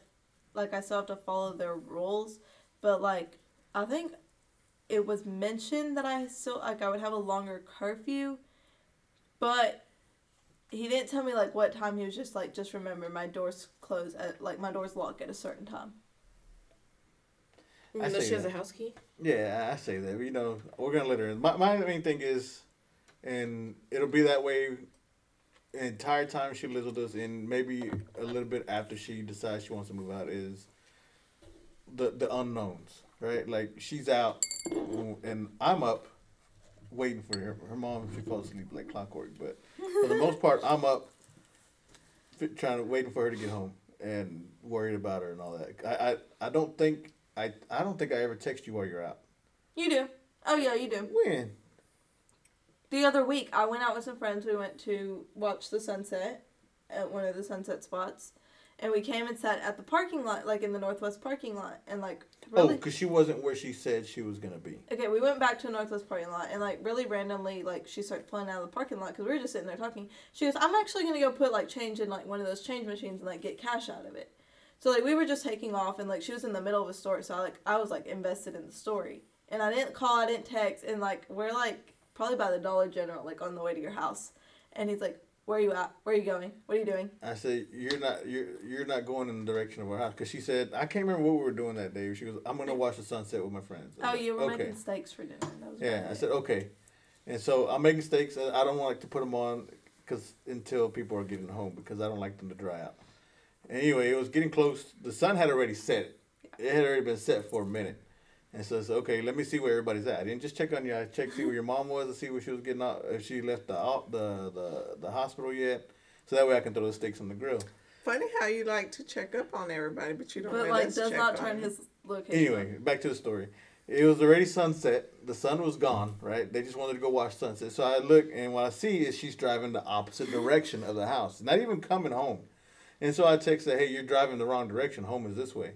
like I still have to follow their rules, but like I think, it was mentioned that I still like I would have a longer curfew, but he didn't tell me like what time. He was just like, just remember my doors close at like my doors lock at a certain time. I Even though say she has that. a house key. Yeah, I say that. You know, we're gonna let her in. My my main thing is, and it'll be that way. Entire time she lives with us, and maybe a little bit after she decides she wants to move out, is the the unknowns, right? Like she's out, and I'm up, waiting for her. Her mom, she falls asleep like clockwork, but for the most part, I'm up, trying to waiting for her to get home and worried about her and all that. I I, I don't think I I don't think I ever text you while you're out. You do. Oh yeah, you do. When? The other week, I went out with some friends. We went to watch the sunset at one of the sunset spots, and we came and sat at the parking lot, like in the northwest parking lot, and like Oh, really. because she wasn't where she said she was gonna be. Okay, we went back to a northwest parking lot, and like really randomly, like she started pulling out of the parking lot because we were just sitting there talking. She goes, "I'm actually gonna go put like change in like one of those change machines and like get cash out of it." So like we were just taking off, and like she was in the middle of a story, so I like I was like invested in the story, and I didn't call, I didn't text, and like we're like probably by the Dollar General, like on the way to your house, and he's like, "Where are you at? Where are you going? What are you doing?" I said you're not you're you're not going in the direction of our house because she said I can't remember what we were doing that day. She goes, I'm gonna watch the sunset with my friends. I Oh, you were okay. making steaks for dinner. That was Yeah, I said okay, and so I'm making steaks. I don't like to put them on because until people are getting home because I don't like them to dry out. Anyway, it was getting close. The sun had already set. It had already been set for a minute, And says, okay. Let me see where everybody's at. I didn't just check on you. I checked see where your mom was and see where she was getting out. If she left the out the the the hospital yet, so that way I can throw the steaks on the grill. Funny how you like to check up on everybody, but you don't But like us does check not on turn you. his location. Anyway, back to the story. It was already sunset. The sun was gone. Right. They just wanted to go watch sunset. So I look and what I see is she's driving the opposite direction of the house, not even coming home. And so I text her, "Hey, you're driving the wrong direction. Home is this way."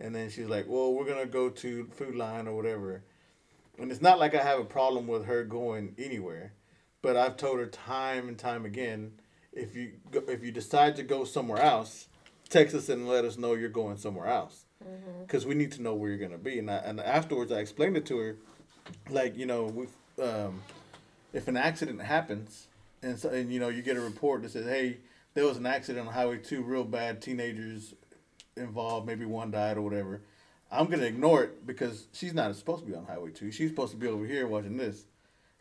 And then she's like, "Well, we're gonna go to Food Lion or whatever." And it's not like I have a problem with her going anywhere, but I've told her time and time again, if you go, if you decide to go somewhere else, text us and let us know you're going somewhere else, because we need to know where you're gonna be. And I, and afterwards, I explained it to her, like you know, we um, if an accident happens, and so, and you know you get a report that says, hey, there was an accident on Highway Two, real bad, teenagers involved, maybe one died or whatever. I'm gonna ignore it because she's not supposed to be on Highway Two. She's supposed to be over here watching this,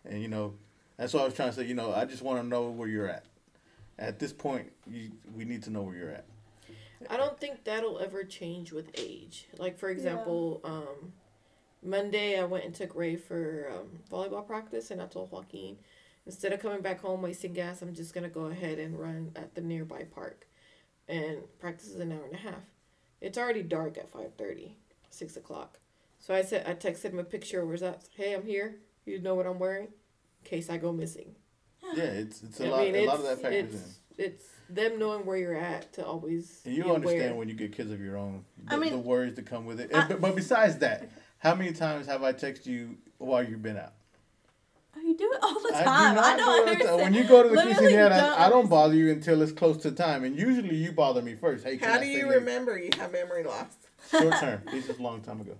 and you know, that's what I was trying to say. You know, I just want to know where you're at. At this point, you, we need to know where you're at. I don't think that'll ever change with age. Like for example, um, Monday I went and took Ray for um, volleyball practice, and I told Joaquin, instead of coming back home wasting gas, I'm just gonna go ahead and run at the nearby park, and practice is an hour and a half. It's already dark at 5:30, 6 o'clock. So I said I texted him a picture where it's hey I'm here. You know what I'm wearing, in case I go missing. Yeah, it's it's a I lot. mean, a lot of that factors in. it's, it's them knowing where you're at to always. And you be understand aware. when you get kids of your own, the, I mean- the worries that come with it. I- but, but besides that, how many times have I texted you while you've been out? Oh, you do it [LAUGHS] all the I do time. not I, don't do it all the time. understand. When you go to the Literally quinceanera, don't I, I don't bother you until it's close to time, and usually you bother me first. Hey, can How do stay you late? remember you have memory loss? Short [LAUGHS] term. This is a long time ago.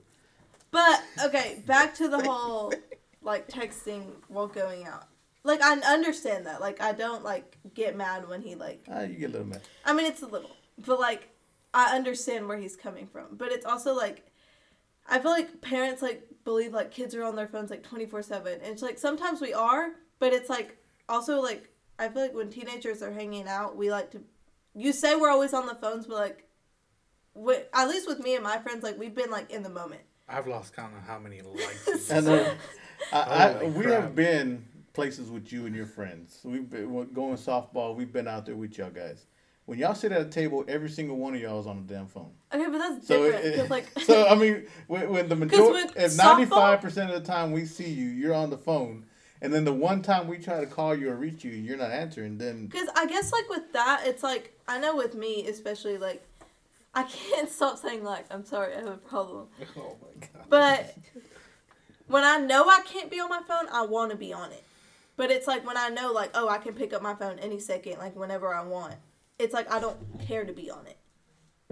But okay, back to the whole [LAUGHS] like texting while going out. Like I understand that. Like I don't like get mad when he like. Ah, you get a little mad. I mean, it's a little, but like I understand where he's coming from. But it's also like I feel like parents like believe like kids are on their phones like twenty four seven, and it's like sometimes we are, but it's like also like I feel like when teenagers are hanging out, we like to. You say we're always on the phones, but like, wi- at least with me and my friends, like we've been like in the moment. I've lost count of how many likes. [LAUGHS] I know. I, I, Holy we crap. have been places with you and your friends. We've been we're going softball. We've been out there with y'all guys. When y'all sit at a table, every single one of y'all is on the damn phone. Okay, but that's So, different it, like [LAUGHS] so I mean, [LAUGHS] when, when the majority, if ninety five percent of the time we see you, you're on the phone, and then the one time we try to call you or reach you, you're not answering. Then Because I guess like with that, it's like I know with me especially like I can't [LAUGHS] stop saying like I'm sorry I have a problem. oh my god. But when I know I can't be on my phone, I want to be on it. But it's like when I know like oh I can pick up my phone any second like whenever I want. It's like I don't care to be on it.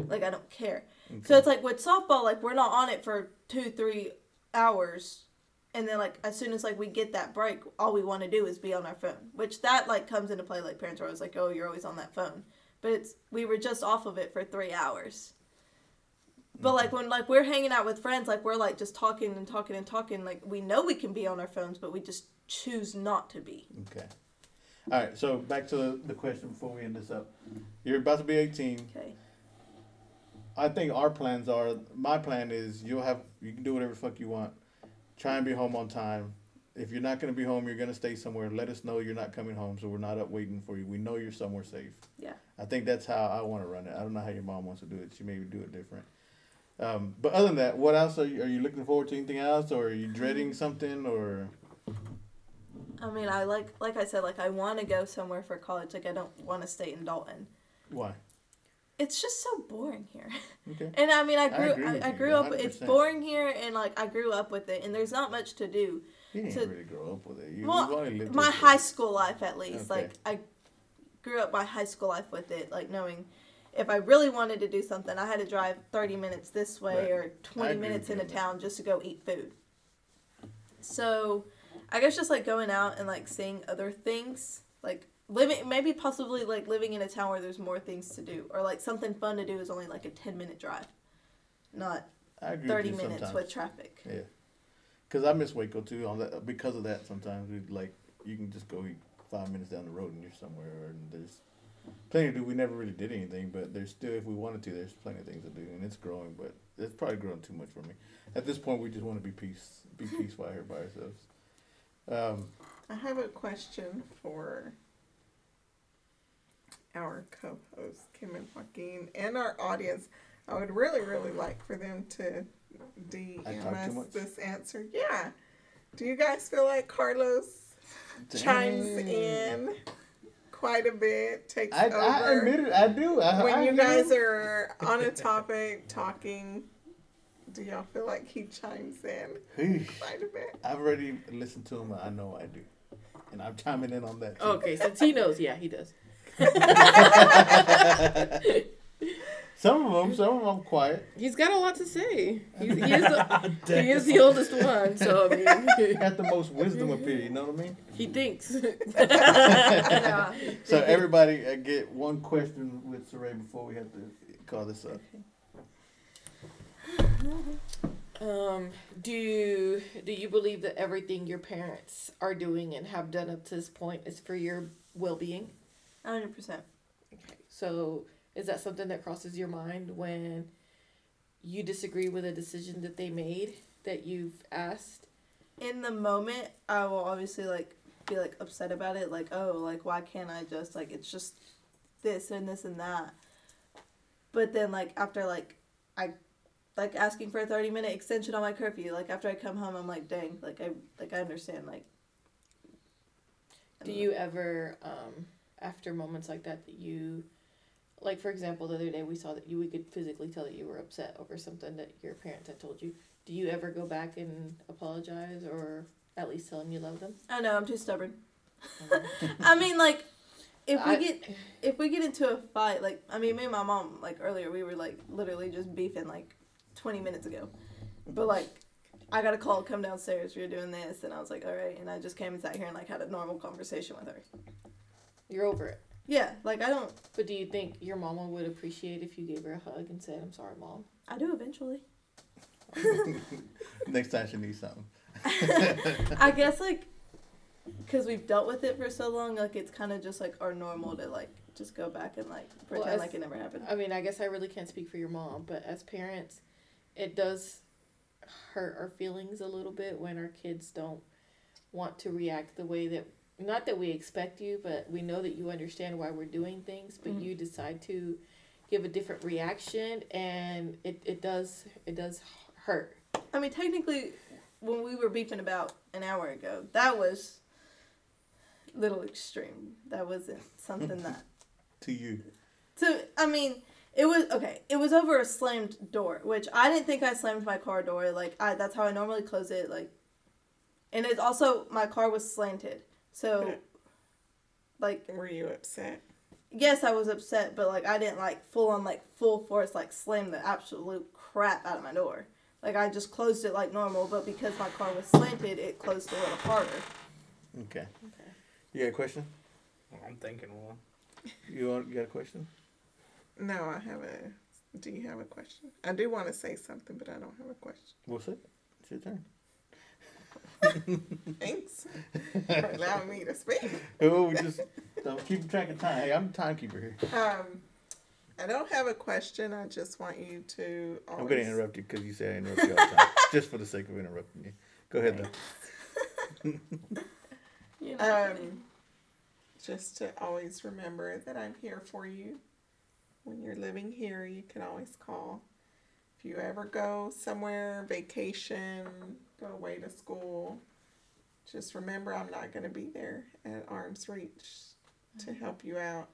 Like I don't care. So it's like with softball like we're not on it for 2 3 hours and then like as soon as like we get that break all we want to do is be on our phone which that like comes into play like parents are always like oh you're always on that phone but it's we were just off of it for three hours but like when like we're hanging out with friends like we're like just talking and talking and talking like we know we can be on our phones but we just choose not to be okay. All right. So back to the, the question before we end this up. You're about to be eighteen. okay I think our plans are. My plan is you'll have you can do whatever the fuck you want. Try and be home on time. If you're not gonna be home, you're gonna stay somewhere. Let us know you're not coming home, so we're not up waiting for you. We know you're somewhere safe. Yeah. I think that's how I want to run it. I don't know how your mom wants to do it. She maybe do it different. Um, but other than that, what else are you, are you looking forward to? Anything else, or are you dreading something, or i mean i like like i said like i want to go somewhere for college like i don't want to stay in dalton why? it's just so boring here Okay. [LAUGHS] and i mean i I grew i, I, you, grew up it's boring here and like i grew up with it and there's not much to do You didn't So- really grow up with it. You, well, lived my high school life at least Okay. like i grew up my high school life with it like knowing if i really wanted to do something i had to drive 30 minutes this way Right. or 20 minutes you into town just to go eat food so i guess just like going out and like seeing other things like living maybe possibly like living in a town where there's more things to do or like something fun to do is only like a 10 minute drive not 30 with minutes sometimes. with traffic Yeah, because I miss Waco too. On that, because of that, sometimes we like you can just go eat five minutes down the road and you're somewhere, and there's plenty to do. We never really did anything, but there's still, if we wanted to, there's plenty of things to do, and it's growing. But it's probably grown too much for me. At this point, we just want to be peace, be peaceful out here by ourselves. Um, I have a question for our co-hosts Kim and Joaquin and our audience. I would really, really like for them to DM us this answer. Yeah. Do you guys feel like Carlos chimes in quite a bit, takes I, over? I admit it. I do. I, when I you guys are on a topic talking, do y'all feel like he chimes in quite a bit? I've already listened to him. I know I do, and I'm chiming in on that. Too. Okay, since he knows, yeah, he does. [LAUGHS] Some of them, some of them, I'm quiet. He's got a lot to say. He's, he, is the, [LAUGHS] he is the oldest one, so I mean, Got the most wisdom up here. You know what I mean? he thinks. [LAUGHS] So everybody uh, get one question with Saray before we have to call this up. [LAUGHS] Um, do do you believe that everything your parents are doing and have done up to this point is for your well being? hundred percent. Okay. So is that something that crosses your mind when you disagree with a decision that they made that you've asked? In the moment, I will obviously like be like upset about it. Like, oh, like why can't I just like it's just this and this and that. But then like after like I like asking for a thirty minute extension on my curfew. Like after I come home, I'm like, dang, like I like I understand. Like, Do you ever, um, after moments like that, that you, like for example, the other day we saw that you we could physically tell that you were upset over something that your parents had told you. Do you ever go back and apologize or at least tell them you love them? I know I'm too stubborn. [LAUGHS] I mean, like, if we I- get if we get into a fight, like, I mean, me and my mom, like earlier, we were like literally just beefing like twenty minutes ago, but like. I got a call, come downstairs, we were doing this, and I was like, all right, and I just came and sat here and like had a normal conversation with her. You're over it. Yeah, like I don't, But do you think your mama would appreciate if you gave her a hug and said, "I'm sorry, mom"? I do eventually. [LAUGHS] Next time she needs something. [LAUGHS] I guess like, cause we've dealt with it for so long, like it's kind of just like our normal to like just go back and like Well, pretend as- like it never happened. I mean, I guess I really can't speak for your mom, but as parents, it does hurt our feelings a little bit when our kids don't want to react the way that not that we expect you, but we know that you understand why we're doing things, but Mhm. you decide to give a different reaction and it, it does it does hurt. I mean, technically, when we were beefing about an hour ago, that was little extreme. That wasn't something [LAUGHS] that. To you. So I mean, it was okay. It was over a slammed door, which I didn't think I slammed my car door. Like I, that's how I normally close it. Like, and it's also my car was slanted, so like Were you upset? yes, I was upset, but like I didn't like full on like full force like slam the absolute crap out of my door. Like I just closed it like normal, but because my car was slanted, it closed a little harder. Okay. Okay. You got a question? I'm thinking one. You want? You got a question? No, I have a. Do you have a question? I do want to say something, but I don't have a question. What's it? It's your turn. [LAUGHS] Thanks for allowing me to speak. Oh, we just don't keep track of time. Hey, I'm the timekeeper here. Um, I don't have a question. I just want you to. Always, I'm going to interrupt you because you say I interrupt you all the time, [LAUGHS] just for the sake of interrupting you. Go ahead, though. [LAUGHS] Um, just to always remember that I'm here for you. When you're living here, you can always call. If you ever go somewhere, vacation, go away to school, just remember I'm not going to be there at arm's reach to mm-hmm. help you out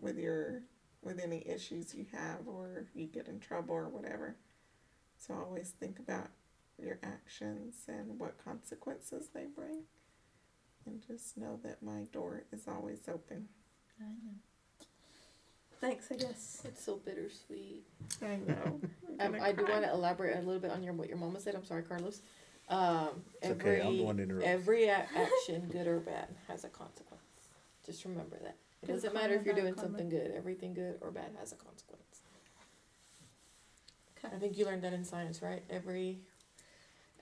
with your with any issues you have or you get in trouble or whatever. So always think about your actions and what consequences they bring. And just know that my door is always open. Thanks, I guess. It's so bittersweet. I know. [LAUGHS] Um, I do want to elaborate a little bit on your what your mama said. I'm sorry, Carlos. Um, It's every okay, I'm the one to interrupt. every a- [LAUGHS] action, good or bad, has a consequence. Just remember that. It Good doesn't matter if you're bad doing karma. something good. Everything good or bad has a consequence. Okay. I think you learned that in science, right? Every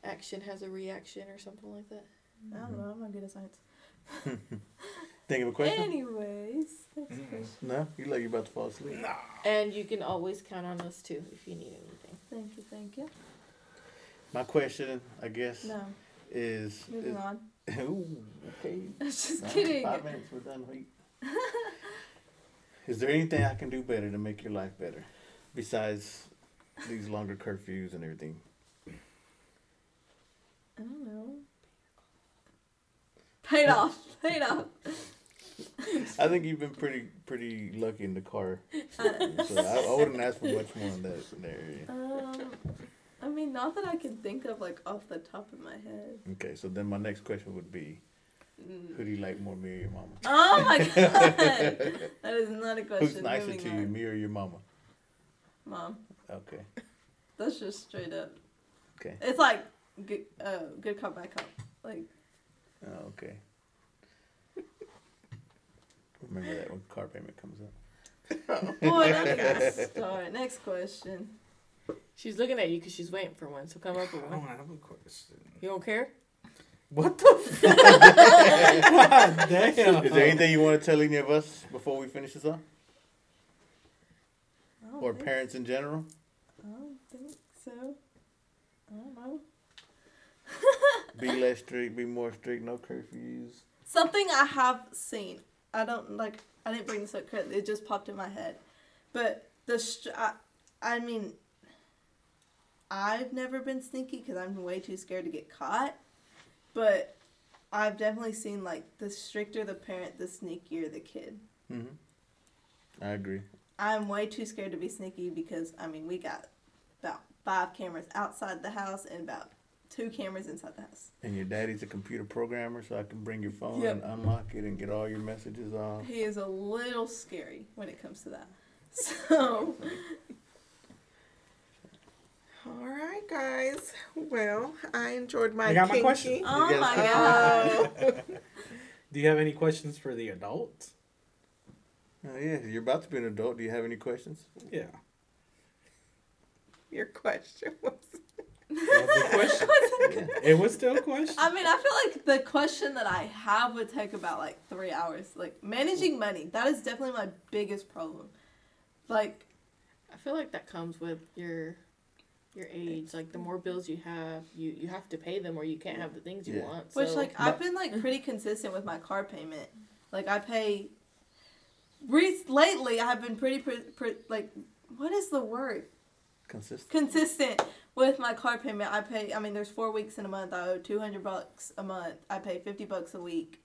action has a reaction or something like that. I don't know. I'm not good at science. [LAUGHS] Think of a question? Anyways, next Mm. question. No, you like you're about to fall asleep. No. And you can always count on us too if you need anything. Thank you, thank you. My question, I guess, No, is, moving is on. [LAUGHS] Ooh, okay. [LAUGHS] Just Nah, kidding. Five minutes, we're done. Wait. [LAUGHS] Is there anything I can do better to make your life better, besides these longer curfews and everything? I don't know. Paid off. Paid off. [LAUGHS] I think you've been pretty pretty lucky in the car, Uh, [LAUGHS] so I, I wouldn't ask for much more in that, in that area. um, I mean, not that I can think of like off the top of my head. Okay, so then my next question would be, who do you like more, me or your mama? Oh my [LAUGHS] god, that is not a question. Who's nicer Moving to you, me or your mama? Mom, Okay, that's just straight up. okay, It's like good, uh, good cop, bad cop. Like, oh, okay. Remember that when car payment comes up. [LAUGHS] boy, don't get me. Next question. She's looking at you because she's waiting for one. So come up with I one. don't have a question. You don't care? What the fuck? [LAUGHS] God damn. Is there anything you want to tell any of us before we finish this up, I don't or think- parents in general? I don't think so. I don't know. Be less strict, be more strict, no curfews. Something I have seen. I don't like. I didn't bring this up. 'cause It just popped in my head. But the str- I, I mean, I've never been sneaky because I'm way too scared to get caught. But I've definitely seen like the stricter the parent, the sneakier the kid. hmm I agree. I'm way too scared to be sneaky because I mean we got about five cameras outside the house and about two cameras inside the house. And your daddy's a computer programmer, so I can bring your phone Yep. and unlock it and get all your messages off. He is a little scary when it comes to that. [LAUGHS] So All right, guys. Well, I enjoyed my You got my question? Oh You my god. [LAUGHS] Do you have any questions for the adults? Oh, yeah, you're about to be an adult. Do you have any questions? Yeah. Your question was. Was the question? [LAUGHS] It was still a question. I mean, I feel like the question that I have would take about like three hours. Like managing money, that is definitely my biggest problem. Like, I feel like that comes with your your age. Like the more bills you have, you you have to pay them, or you can't have the things you Yeah. want. which so- like I've been like pretty consistent with my car payment. Like I pay. Re- lately, I have been pretty, pretty, pretty like, what is the word? Consistent. consistent with my car payment. I pay. I mean, there's four weeks in a month. I owe two hundred bucks a month. I pay fifty bucks a week,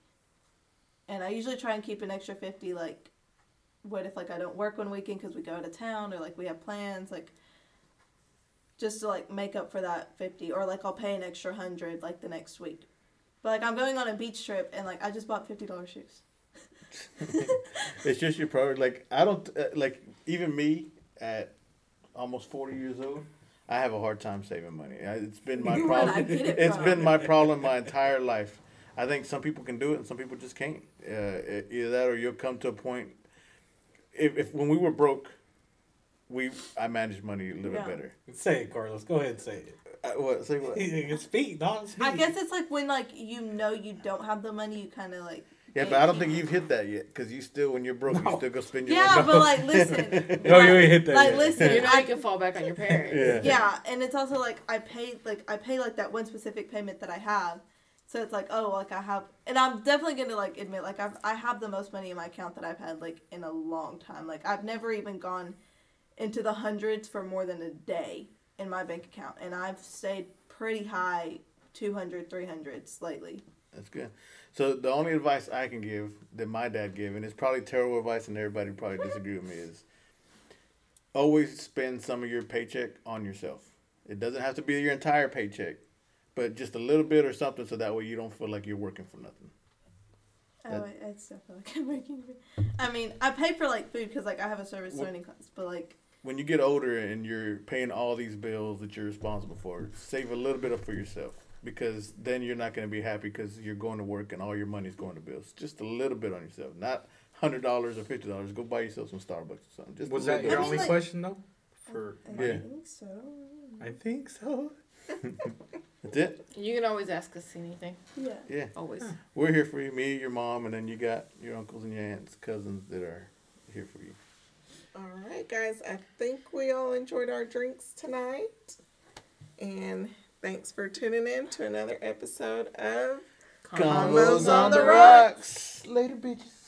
and I usually try and keep an extra fifty. Like, what if like I don't work one weekend because we go out of town or like we have plans like. Just to like make up for that fifty, or like I'll pay an extra hundred like the next week, but like I'm going on a beach trip and like I just bought fifty dollars shoes. [LAUGHS] it's just your priority. Like I don't uh, like even me at almost forty years old. I have a hard time saving money. I- It's been my [LAUGHS] Where'd problem. Get it It's from? been my problem my entire life. I think some people can do it and some people just can't. Uh, either that or you'll come to a point. If, if when we were broke, we I managed money a little Yeah. bit better. Say it, Carlos. Go ahead and say it. Uh, what? Say what? [LAUGHS] Speak, dog. Speak. I guess it's like when like you know you don't have the money, you kind of like. Yeah, but I don't think you've hit that yet because you still, when you're broke, you No. still go spend your Yeah, money. but like listen. [LAUGHS] No, you ain't hit that Like yet. listen, you know I you can fall back on your parents. Yeah. yeah, and it's also like I pay like I pay like that one specific payment that I have. So it's like, oh, like I have, and I'm definitely gonna like admit, like I've I have the most money in my account that I've had like in a long time. Like I've never even gone into the hundreds for more than a day in my bank account, and I've stayed pretty high 200, 300s lately. That's good. So the only advice I can give that my dad gave, and it's probably terrible advice, and everybody probably disagree with me, is always spend some of your paycheck on yourself. It doesn't have to be your entire paycheck, but just a little bit or something, so that way you don't feel like you're working for nothing. Oh, That- I, I still feel like I'm making. I mean, I pay for like food because like I have a service Well- learning class, but like When you get older and you're paying all these bills that you're responsible for, save a little bit up for yourself because then you're not going to be happy because you're going to work and all your money's going to bills. Just a little bit on yourself, not hundred dollars or fifty dollars. Go buy yourself some Starbucks or something. Just was that your only like, question though? For I, I yeah. think so. I think so. [LAUGHS] That's it. You can always ask us anything. Yeah. Yeah. Always. Huh. We're here for you, me, your mom, and then you got your uncles and your aunts, cousins that are here for you. All right, guys. I think we all enjoyed our drinks tonight, and Thanks for tuning in to another episode of Combos, on, the Rocks. Rocks. Later, bitches.